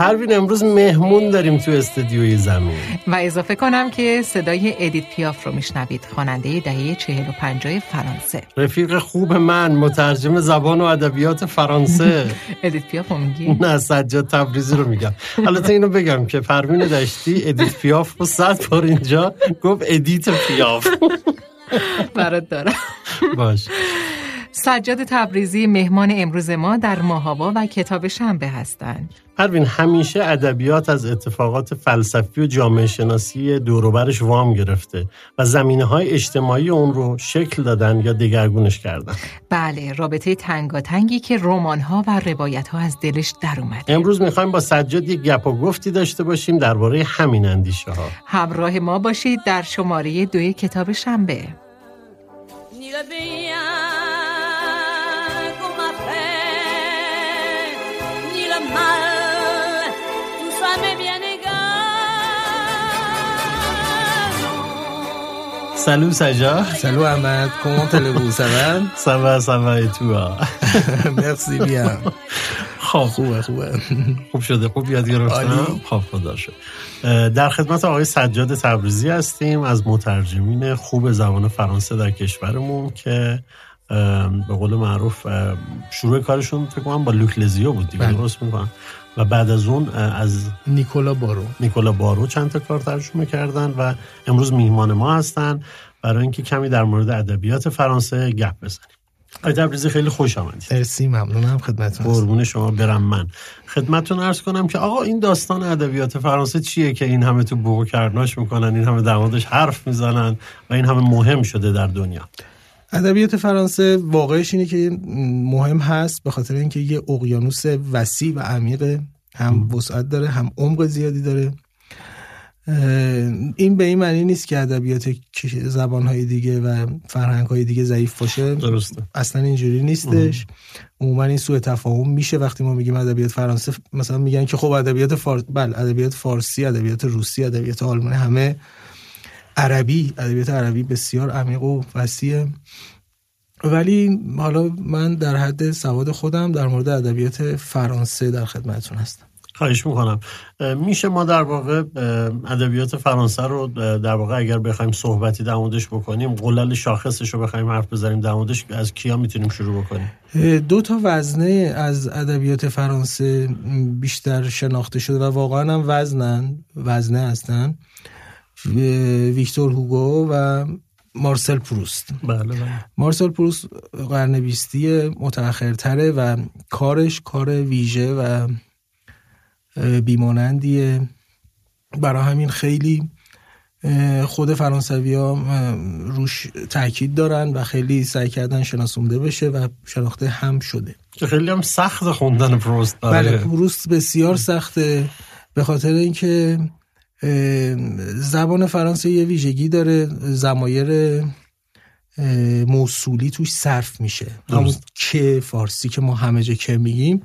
پروین امروز مهمون داریم تو استودیوی زمین. و اضافه کنم که صدای ادیت پیاف رو میشنوید خواننده دهه چهل و پنجاه فرانسه. رفیق خوب من مترجم زبان و ادبیات فرانسه. ادیت پیاف رو میگی؟ نه سجاد تبریزی رو میگم. البته اینو بگم که پروین دشتی ادیت پیاف رو صد بار اینجا گفت ادیت پیاف. برات دارم. باش. سجاد تبریزی مهمان امروز ما در ماهاوا و کتاب شنبه هستند. پروین همیشه ادبیات از اتفاقات فلسفی و جامعه شناسی دوروبرش وام گرفته و زمینه های اجتماعی اون رو شکل دادن یا دگرگونش کردن. بله رابطه تنگاتنگی که رمان ها و روایت ها از دلش در اومد امروز می‌خوایم با سجاد یک گپ و گفتی داشته باشیم درباره همین اندیشه ها همراه ما باشید در شماره دوی کتاب شنبه. Salut Saja. Salut Ahmad, comment allez-vous? Ça va? Ça va, ça va. Et toi? Merci bien. خب خوبه خوبه خوب شده خوب یاد گرفتم. خب خدا شد. در خدمت آقای سجاد تبریزی هستیم. از مترجمین خوب زبان فرانسه در کشورمون که به قول معروف شروع کارشون فکر کنم با لوک لزیو بود دیگه. بله. درست می‌کنم. و بعد از اون از نیکولا بارو. نیکولا بارو چند تا کار ترجمه کردن و امروز میهمان ما هستن. برای اینکه کمی در مورد ادبیات فرانسه گپ بزنیم. آقای تبریزی خیلی خوش آمدید. مرسی ممنونم. خدمتتون. قربون شما برم من. خدمتتون عرض کنم که آقا این داستان ادبیات فرانسه چیه که این همه تو بوق کردناش می‌کنن؟ این همه در موردش حرف می‌زنن و این همه مهم شده در دنیا. ادبیات فرانسه واقعش اینه که مهم هست به خاطر اینکه یه اقیانوس وسیع و عمیق هم وسعت داره هم عمق زیادی داره. این به این معنی نیست که ادبیات زبانهای دیگه و فرهنگهای دیگه ضعیف باشه. درسته. اصلا اینجوری نیستش. عموما این سوء تفاهم میشه وقتی ما میگیم ادبیات فرانسه. مثلا میگن که خب ادبیات فارسی بله ادبیات فارسی ادبیات روسی ادبیات آلمانی همه عربی ادبیات عربی بسیار عمیق و وسیعه. ولی حالا من در حد سواد خودم در مورد ادبیات فرانسه در خدمتتون هستم. خواهش می‌کنم. میشه ما در واقع ادبیات فرانسه رو در واقع اگر بخوایم صحبتی در موردش بکنیم قلل شاخصش رو بخوایم حرف بزنیم در موردش از کیا می‌تونیم شروع بکنیم؟ دو تا وزنه از ادبیات فرانسه بیشتر شناخته شده و واقعا هم وزنن وزنه هستن. ویکتور هوگو و مارسل پروست. بله بله. مارسل پروست قرن بیستی متأخرتره و کارش کار ویژه و بیمانندیه. برای همین خیلی خود فرانسوی ها روش تاکید دارن و خیلی سعی کردن شناسونده بشه و شناخته هم شده. خیلی هم سخت خوندن پروست بله پروست بسیار سخته. به خاطر اینکه زبان فرانسه یه ویژگی داره زمایر موصولی توش صرف میشه. همون که فارسی که ما همه جا که میگیم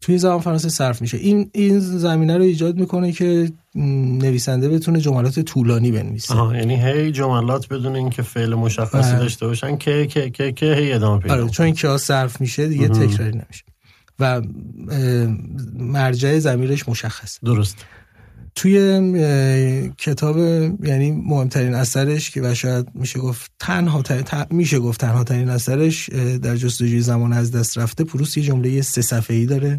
توی زبان فرانسه صرف میشه. این این زمینه رو ایجاد می‌کنه که نویسنده بتونه جملات طولانی بنویسه. آها یعنی هی جملات بدون اینکه فعل مشخصی داشته باشن که که که که هی ادامه پیدا آره چون که صرف میشه دیگه تکراری نمیشه. و مرجع زمیرش مشخص درست. توی کتاب یعنی مهمترین اثرش که و شاید میشه گفت تنها میشه گفت تنها ترین اثرش در جستجوی زمان از دست رفته پروس یه جمله سه صفحه ای داره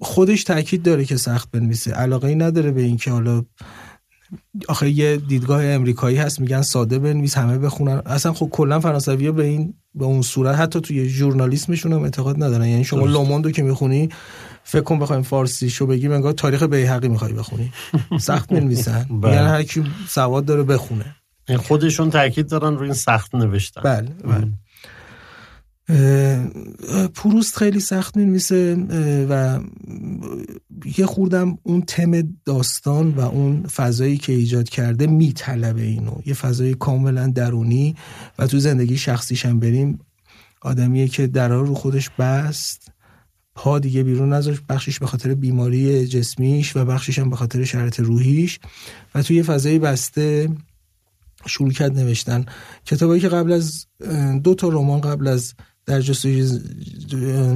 خودش تاکید داره که سخت بنویسه. علاقه ای نداره به اینکه حالا آخه یه دیدگاه امریکایی هست میگن ساده بنویس همه بخونن. اصلا خب کلا فرانسوی به این به اون صورت حتی توی ژورنالیسمشون هم اعتقاد ندارن. یعنی شما لوموندو که می‌خونی فکر کن بخوایم فارسی شو بگیم انگار تاریخ بیهقی می‌خوای بخونی. سخت می‌نویسن. یعنی هر کی سواد داره بخونه. خودشون تاکید دارن روی این سخت نوشتن. بله بله. پروست خیلی سخت می‌نویسه و یه خوردم اون تم داستان و اون فضایی که ایجاد کرده میطلبه اینو. یه فضای کاملا درونی و تو زندگی شخصیش هم بریم آدمیه که درا رو خودش بست. پا دیگه بیرون نذاشت. بخشش به خاطر بیماری جسمیش و بخشش هم به خاطر شرط روحیش. و توی فضای بسته شروع کرد نوشتن. کتابایی که قبل از دو تا رمان قبل از در جستجوی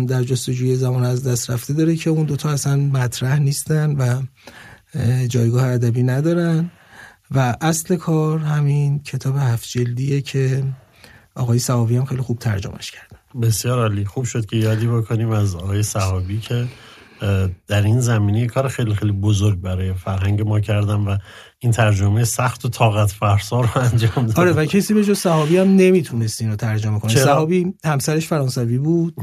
در جستجوی زمان از دست رفته داره که اون دوتا اصلا مطرح نیستن و جایگاه ادبی ندارن. و اصل کار همین کتاب هفت جلدیه که آقای صحابی هم خیلی خوب ترجمهش کردن بسیار عالی. خوب شد که یادی بکنیم از آقای صحابی که در این زمینه کار خیلی خیلی بزرگ برای فرهنگ ما کردن و این ترجمه سخت و طاقت فرسا رو انجام داد. آره و کسی به جز صحابی هم نمی‌تونست این رو ترجمه کنه. صحابی همسرش فرانسوی بود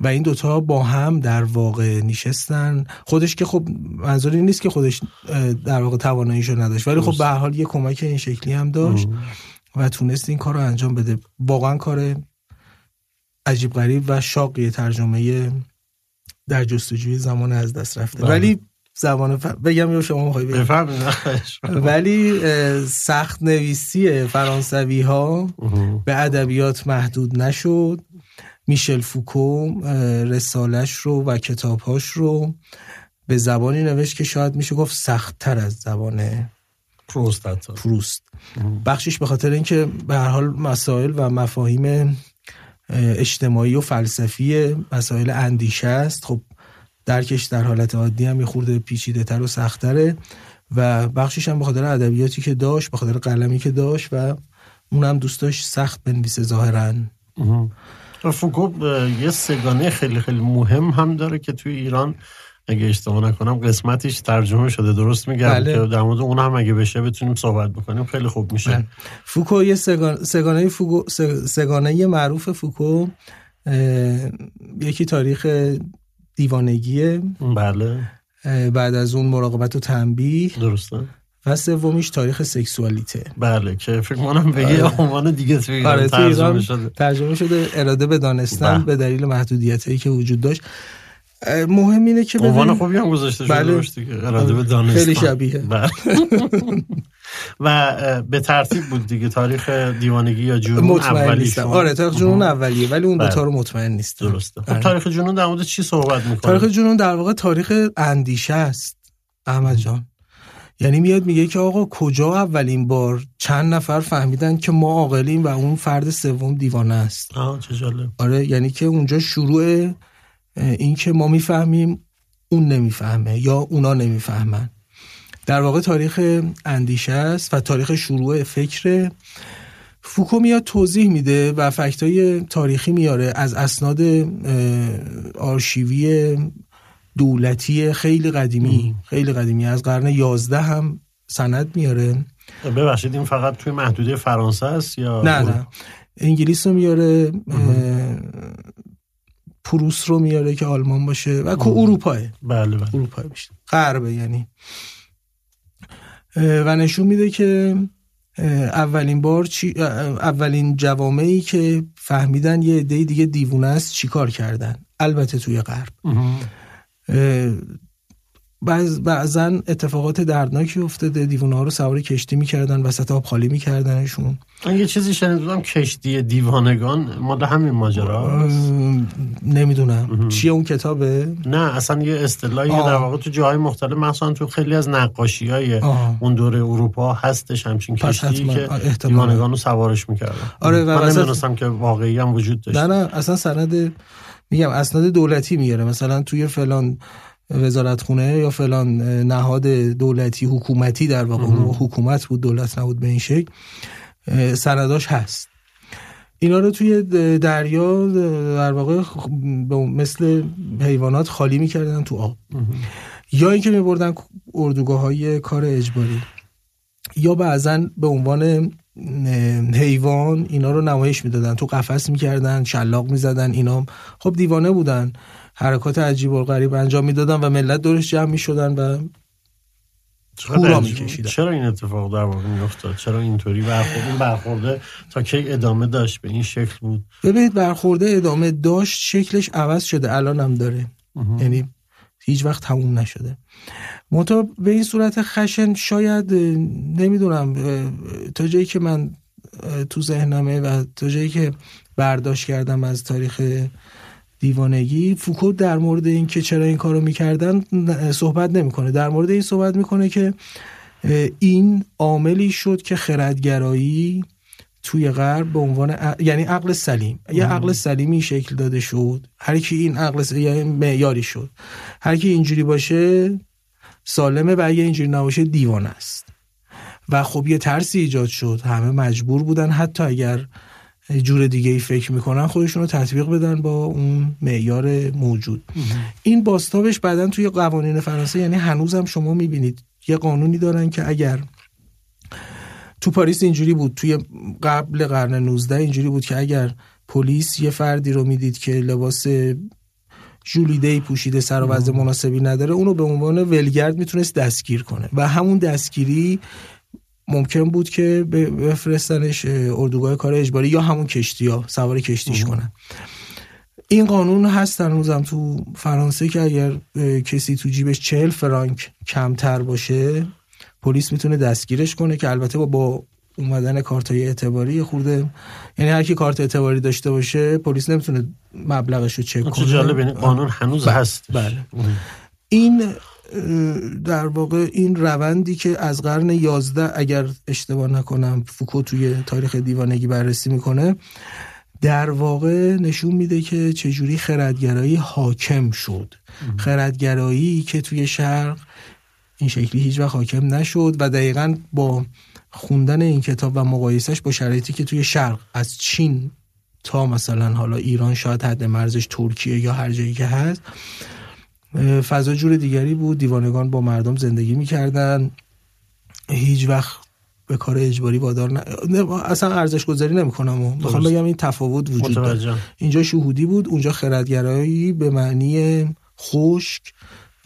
و این دوتا با هم در واقع نشستن. خودش که خب منظوری نیست که خودش در واقع تواناییشو نداشت ولی خب به حال یه کمک این شکلی هم داشت و تونست این کار رو انجام بده. واقعا کار عجیب غریب و شاقی ترجمه در جستجوی زمان از دست رفته. بله. ولی زبان ف... بگم یا شما می‌خوای ولی سخت نویسی فرانسوی ها به ادبیات محدود نشد. میشل فوکو رسالش رو و کتابهاش رو به زبانی نوشت که شاید میشه گفت سختتر از زبان پروست پروست. بخشش به خاطر اینکه به هر حال مسائل و مفاهیم اجتماعی و فلسفی مسائل اندیشه است. خب درکش در حالت عادی هم یه خورده پیچیده تر و سختره و بخشش هم به خاطر ادبیاتی که داشت به خاطر قلمی که داشت و اونم دوست داشت سخت بنویسه ظاهرا. فوکو یه سگانه خیلی خیلی مهم هم داره که توی ایران اگه اشتباه نکنم قسمتیش ترجمه شده درست میگم. بله. که در مورد اون هم اگه بشه بتونیم صحبت بکنیم خیلی خوب میشه. بله. فوکو یه سگانه سگانه, فوکو سگانه معروف فوکو یکی تاریخ دیوانگیه. بله. بعد از اون مراقبت و تنبیه. درسته. و سومیش تاریخ سکسوالیته. بله که فکر کنم به یه آره. عنوان دیگه آره، ترجمه شده. ترجمه شده اراده به دانستن بله. به دلیل محدودیت هایی که وجود داشت. مهم اینه که عنوان خوبی هم گذاشته شده بله. دیگه. به دانستان خیلی شبیه. بله. و به ترتیب بود دیگه. تاریخ دیوانگی یا جنون اولیشون. آره تاریخ جنون اولیه ولی اون بله. دوتا رو مطمئن نیستم. درسته. خب آره. تاریخ جنون در مورد چی صحبت می‌کنه تاریخ جنون در واقع تاریخ اندیشه است. احمد جان. یعنی میاد میگه که آقا کجا اولین بار چند نفر فهمیدن که ما عاقلیم و اون فرد سوم دیوانه است؟ آه چه جالب. آره یعنی که اونجا شروع اه، این که ما می‌فهمیم اون نمی‌فهمه یا اونا نمی‌فهمن. در واقع تاریخ اندیشه است و تاریخ شروع فکر. فوکو میاد توضیح میده و فکتای تاریخی میاره. از اسناد آرشیوی دولتی خیلی قدیمی خیلی قدیمی. از قرن یازده هم سند میاره. ببخشید این فقط توی محدوده فرانسه است یا نه نه. انگلیس رو میاره پروس رو میاره که آلمان باشه و که اروپاه. بله بله. اروپا بیشتر غربه یعنی. و نشون میده که اولین بار چی اولین جوامعی که فهمیدن یه عده دیگه دیوونه است چیکار کردن؟ البته توی غرب. بعض بعضا اتفاقات دردناکی افتاده. دیوونه ها رو سوار کشتی می‌کردن وسط آب خالی میکردنشون. من یه چیزی شنیده بودم کشتی دیوانگان مال همین ماجرا نمی‌دونم. چیه اون کتابه؟ نه اصلا یه اصطلاحی. در واقع تو جاهای مختلف مثلا تو خیلی از نقاشی های آه. اون دوره اروپا هستش همچین کشتی. که. دیوانگان رو سوارش می‌کردن. آره، من وسط- نمی‌دونستم که واقعی هم وجود داشت نه نه اصلا سند میگم اسناد دولتی میاره مثلا توی فلان وزارتخونه یا فلان نهاد دولتی حکومتی در واقع حکومت بود دولت نبود به این شکل سنداش هست. اینا رو توی دریا در واقع مثل حیوانات خالی می‌کردن تو آب. یا اینکه میبردن اردوگاه های کار اجباری. یا بعضا به عنوان حیوان اینا رو نمایش می‌دادن. تو قفس می‌کردن شلاق می‌زدن اینا خب دیوانه بودن. حرکات عجیب و غریب انجام می‌دادن و ملت دورش جمع می‌شدن و هورا. می‌کشیدن. چرا این اتفاق در واقع میافتاد؟ چرا اینطوری برخورد؟ این برخورده تا کی ادامه داشت؟ به این شکل بود؟ ببینید برخورده ادامه داشت شکلش عوض شده. الان هم داره. یعنی هیچ وقت تموم نشده. منتها به این صورت خشن شاید نمی‌دونم تا جایی که من تو ذهنمه و تا جایی که برداشت کردم از تاریخ دیوانگی. فوکو در مورد این که چرا این کارو می‌کردن صحبت نمی‌کنه. در مورد این صحبت می‌کنه که این عاملی شد که خردگرایی توی غرب به عنوان ع- یعنی عقل سلیم. یه عقل سلیمی شکل داده شد. هر کی این عقل س- یعنی معیاری شد. هر کی اینجوری باشه سالمه و اگه اینجوری نباشه دیوانه است. و خب یه ترسی ایجاد شد. همه مجبور بودن حتی اگر جور دیگه ای فکر می‌کنن خودشون رو تطبیق بدن با اون معیار موجود. این باستابش بعدا توی قوانین فرانسه یعنی هنوزم شما می‌بینید یه قانونی دارن که اگر تو پاریس اینجوری بود توی قبل قرن 19 اینجوری بود که اگر پلیس یه فردی رو می‌دید که لباس جولیده پوشیده سر و وضع مناسبی نداره اونو به عنوان ولگرد می‌تونست دستگیر کنه. و همون دستگیری ممکن بود که بفرستنش اه، اردوگاه کار اجباری یا همون کشتی ها سوار کشتیش کنن. این قانون هست هنوزم تو فرانسه که اگر کسی تو جیبش چهل فرانک کمتر باشه پلیس می‌تونه دستگیرش کنه که البته با, با اومدن کارت های اعتباری خورده. یعنی هر کی کارت اعتباری داشته باشه پلیس نمی‌تونه مبلغش رو چک چه کنه. جالب یعنی قانون هنوز بله، هست. بله. این در واقع این روندی که از قرن یازده اگر اشتباه نکنم فوکو توی تاریخ دیوانگی بررسی می‌کنه در واقع نشون میده که چجوری خردگرایی حاکم شد. خردگرایی که توی شرق این شکلی هیچ وقت حاکم نشد و دقیقا با خوندن این کتاب و مقایسش با شرایطی که توی شرق از چین تا مثلا حالا ایران شاید حد مرزش ترکیه یا هر جایی که هست فضا جور دیگری بود. دیوانگان با مردم زندگی می‌کردن. هیچ وقت به کار اجباری وادار نه نه، اصلا ارزش گذاری نمی‌کنم و می‌خوام. بگم این تفاوت وجود داره اینجا شهودی بود اونجا خردگرایی به معنی خشک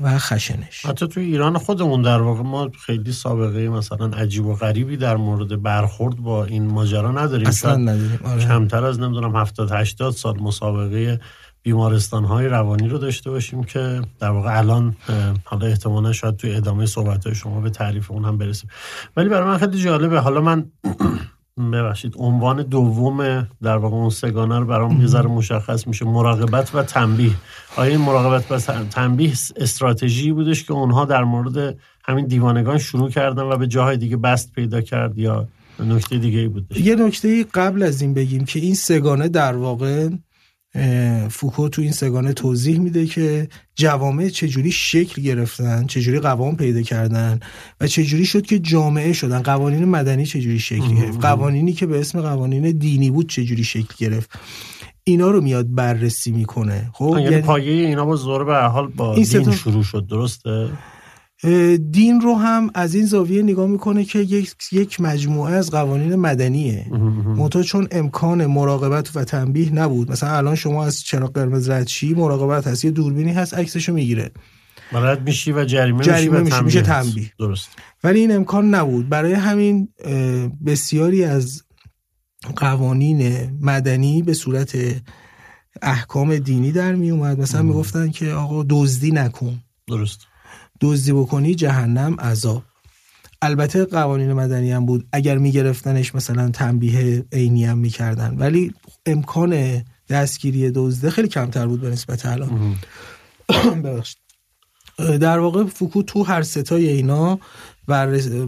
و خشنش. حتی توی ایران خودمون در واقع ما خیلی سابقه مثلا عجیب و غریبی در مورد برخورد با این ماجرا نداریم. اصلا نداریم. آره. کمتر از نمی‌دونم 70 80 سال مسابقه بیمارستان های روانی رو داشته باشیم که در واقع الان حالا احتمالا شاید توی ادامه صحبت های شما به تعریف اون هم برسیم. ولی برای من خیلی جالبه. حالا من ببخشید عنوان دوم در واقع اون سگانه رو برام یه ذره مشخص میشه. مراقبت و تنبیه. آیا این مراقبت و تنبیه استراتژی بودش که اونها در مورد همین دیوانگان شروع کردن و به جاهای دیگه بست پیدا کرد یا نکته دیگه ای بودش؟ یه نکته قبل از این بگیم که این سگانه در واقع فوکو تو این سگانه توضیح میده که جوامع چجوری شکل گرفتن چجوری قوام پیدا کردن و چجوری شد که جامعه شدن. قوانین مدنی چجوری شکل گرفت؟ قوانینی که به اسم قوانین دینی بود چجوری شکل گرفت؟ اینا رو میاد بررسی می‌کنه. خب یعنی, یعنی پایه اینا با زور به حال با دین شروع شد درسته؟ دین رو هم از این زاویه نگاه می‌کنه که یک, یک مجموعه از قوانین مدنیه. منتها چون امکان مراقبت و تنبیه نبود. مثلا الان شما از چراغ قرمز رد مراقبت هست یه دوربینی هست عکسشو می‌گیره. رد میشی و جریمه, جریمه میشی میشه تنبیه. درست. ولی این امکان نبود. برای همین بسیاری از قوانین مدنی به صورت احکام دینی در می اومد مثلا می‌گفتن که آقا دزدی نکن. درست. دزدی بکنی جهنم عذاب. البته قوانین مدنی هم بود. اگر میگرفتنش مثلا تنبیه عینی هم می‌کردن. ولی امکان دستگیری دزده خیلی کمتر بود به نسبت الان. در واقع فوکو تو هر ستای اینا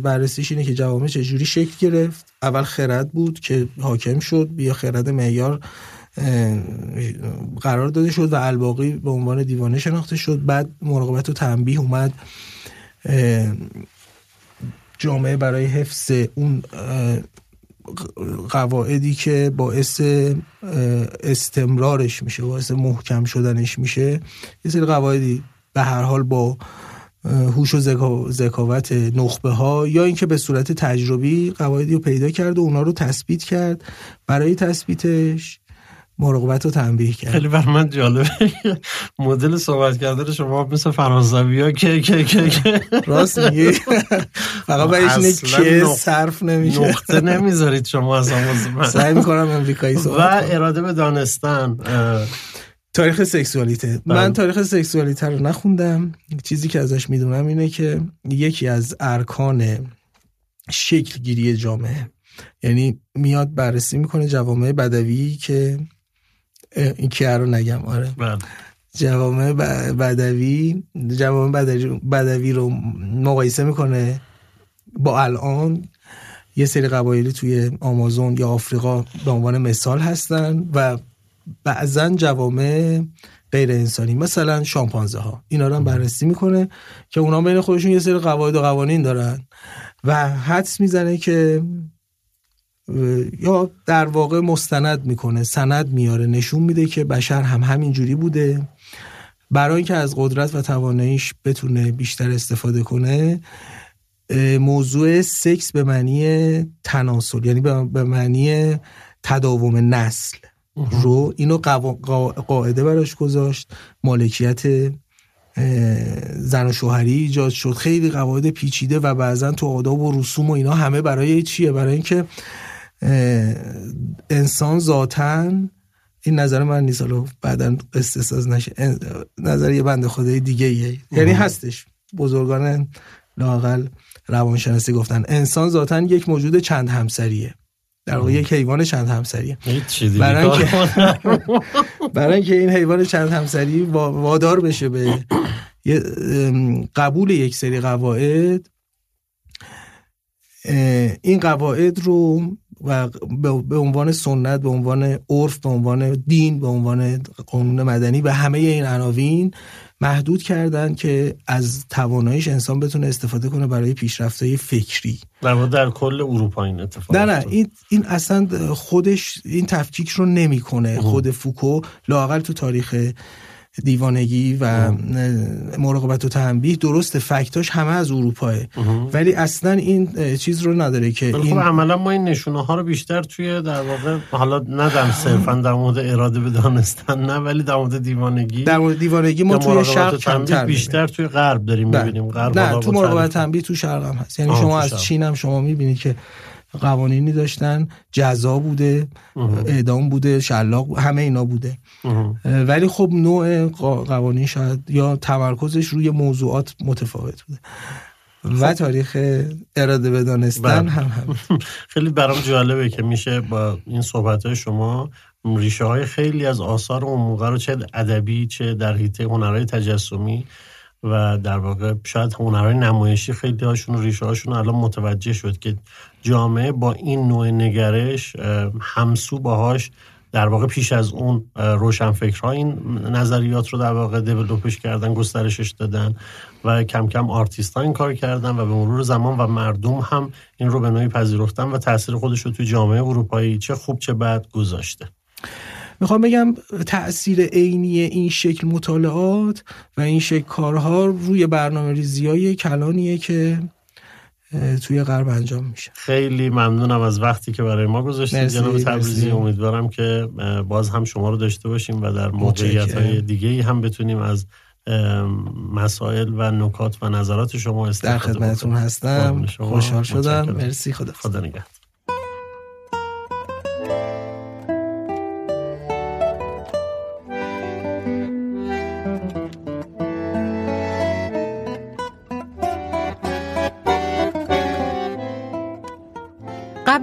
بررسیش اینه که جوامع چجوری شکل گرفت. اول خرد بود که حاکم شد. بیا خرد معیار قرار داده شد و الباقی به عنوان دیوانه شناخته شد. بعد مراقبت و تنبیه اومد. جامعه برای حفظ اون قواعدی که باعث استمرارش میشه باعث محکم شدنش میشه. یه سری قواعدی به هر حال با هوش و ذکاوت نخبه ها یا اینکه به صورت تجربی قواعدی رو پیدا کرد و اونا رو تثبیت کرد. برای تثبیتش مراقبت رو تنبیه کرد. خیلی بر من جالبه. مدل صحبت کردن شما مثل فرانسوی ها که که که که. راست میگی. فقط برایش اینه که صرف نمیشه. نقطه نمی‌ذارید شما از آموز سعی می‌کنم امریکایی صحبت و اراده به دانستن. تاریخ سکسوالیته. من بله. تاریخ سکسوالیته رو نخوندم. چیزی که ازش می‌دونم اینه که یکی از ارکان شکل گیری جامعه. یعنی میاد بررسی می‌کنه جوامع بدوی که این که رو نگم آره بله. جوامع بدوی جوامع بدوی رو مقایسه می‌کنه با الان یه سری قبایلی توی آمازون یا آفریقا به عنوان مثال هستن و بعضا جوامع غیر انسانی مثلا شامپانزه ها اینا رو هم بررسی می‌کنه که اونا بین خودشون یه سری قواعد و قوانین دارن و حدس می‌زنه که یا در واقع مستند می‌کنه سند میاره نشون میده که بشر هم همین جوری بوده. برای اینکه از قدرت و تواناییش بتونه بیشتر استفاده کنه موضوع سکس به معنی تناسل یعنی به معنی تداوم نسل رو اینو قاعده براش گذاشت. مالکیت زن و شوهری ایجاد شد. خیلی قواعد پیچیده و بعضا تو آداب و رسوم و اینا همه برای چیه؟ برای اینکه انسان ذاتا این نظر من نیست. حالا بعدا استساز نشه. نظر یه بنده خدای دیگه ایه. یعنی هستش. بزرگان لاقل روانشناسی گفتن انسان ذاتا یک موجود چند همسریه. در واقع یک حیوان چند همسریه. برای اینکه برای اینکه این حیوان چند همسری وادار بشه به قبول یک سری قواعد این قواعد رو و به عنوان سنت به عنوان عرف به عنوان دین به عنوان قانون مدنی به همه این عناوین محدود کردن که از تواناییش انسان بتونه استفاده کنه برای پیشرفتهای فکری. در در کل اروپا این اتفاق نه نه این, این اصلا خودش این تفکیک رو نمی‌کنه. خود فوکو لاقل تو تاریخ دیوانگی و مراقبت و تنبیه درست فکتاش همه از اروپاه. ولی اصلا این چیز رو نداره که خب این عملا ما این نشونه ها رو بیشتر توی در واقع حالا ندم صرفا در مورد اراده به دانستن نه ولی در مورد دیوانگی در مورد دیوانگی ما توی شرق کمتر بیشتر توی غرب داریم بله. می‌بینیم. غرب نه تو مراقبت تنبیه. تو شرق هم هست. یعنی شما از چین هم شما می‌بینید که قوانینی داشتن جزا بوده اعدام بوده شلاق همه اینا بوده. ولی خب نوع قوانین شاید یا تمرکزش روی موضوعات متفاوت بوده. و خب. تاریخ اراده به دانستن بله. هم هم خیلی برام جالبه که میشه با این صحبت های شما ریشه های خیلی از آثار اون موقع رو چه ادبی چه در حیطه هنرهای تجسمی و در واقع شاید هنرهای نمایشی خیلی هاشون ریشه هاشون الان متوجه شد که جامعه با این نوع نگرش همسو باهاش در واقع پیش از اون روشنفکرها این نظریات رو در واقع develop ش کردن گسترشش دادن و کم کم آرتیست این کار کردن و به مرور زمان و مردم هم این رو به نوعی پذیرفتن و تاثیر خودش رو توی جامعه اروپایی چه خوب چه بد گذاشته. می‌خوام بگم تاثیر عینی این شکل مطالعات و این شکل کارها روی برنامه ریزی های کلانیه که توی غرب انجام میشه. خیلی ممنونم از وقتی که برای ما گذاشتید. جناب تبریزی امیدوارم که باز هم شما رو داشته باشیم و در موقعیت های دیگه هم بتونیم از مسائل و نکات و نظرات شما استفاده در خدمتتون هستم. خوشحال شدم. مرسی خدا خدا نگهدار.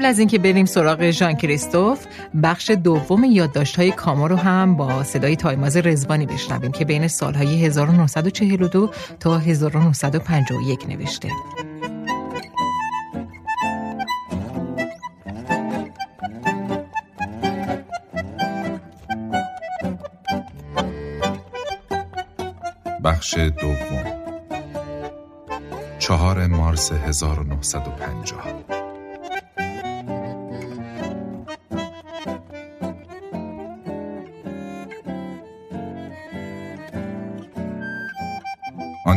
از اینکه بریم سراغ ژان کریستوف بخش دوم یادداشت‌های کاما رو هم با صدای تایماز رزبانی بشنویم که بین سالهای 1942 تا 1951 نوشته. بخش دوم. چهار مارس 1950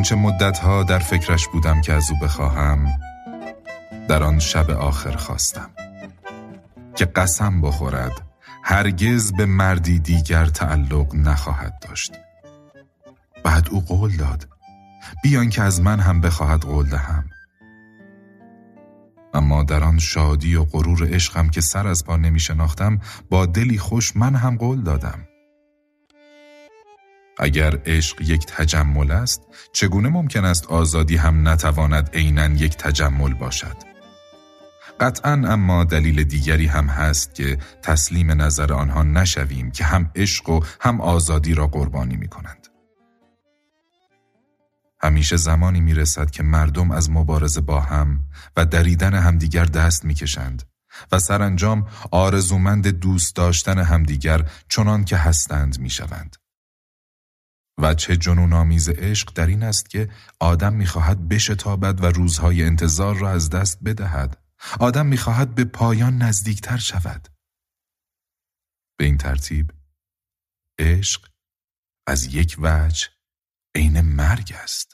آنچه مدتها در فکرش بودم که از او بخواهم در آن شب آخر خواستم. که قسم بخورد هرگز به مردی دیگر تعلق نخواهد داشت. بعد او قول داد بیان که از من هم بخواهد قول دهم. اما در آن شادی و غرور عشقم که سر از پا نمی شناختم با دلی خوش من هم قول دادم. اگر عشق یک تجمل است چگونه ممکن است آزادی هم نتواند عینا یک تجمل باشد قطعا اما دلیل دیگری هم هست که تسلیم نظر آنها نشویم که هم عشق و هم آزادی را قربانی می کنند. همیشه زمانی می رسد که مردم از مبارزه با هم و دریدن همدیگر دست می کشند و سرانجام آرزومند دوست داشتن همدیگر چنان که هستند می شوند. و چه جنون آمیز عشق در این است که آدم می‌خواهد بشتابد و روزهای انتظار را از دست بدهد. آدم می‌خواهد به پایان نزدیکتر شود. به این ترتیب عشق از یک وجه عین مرگ است.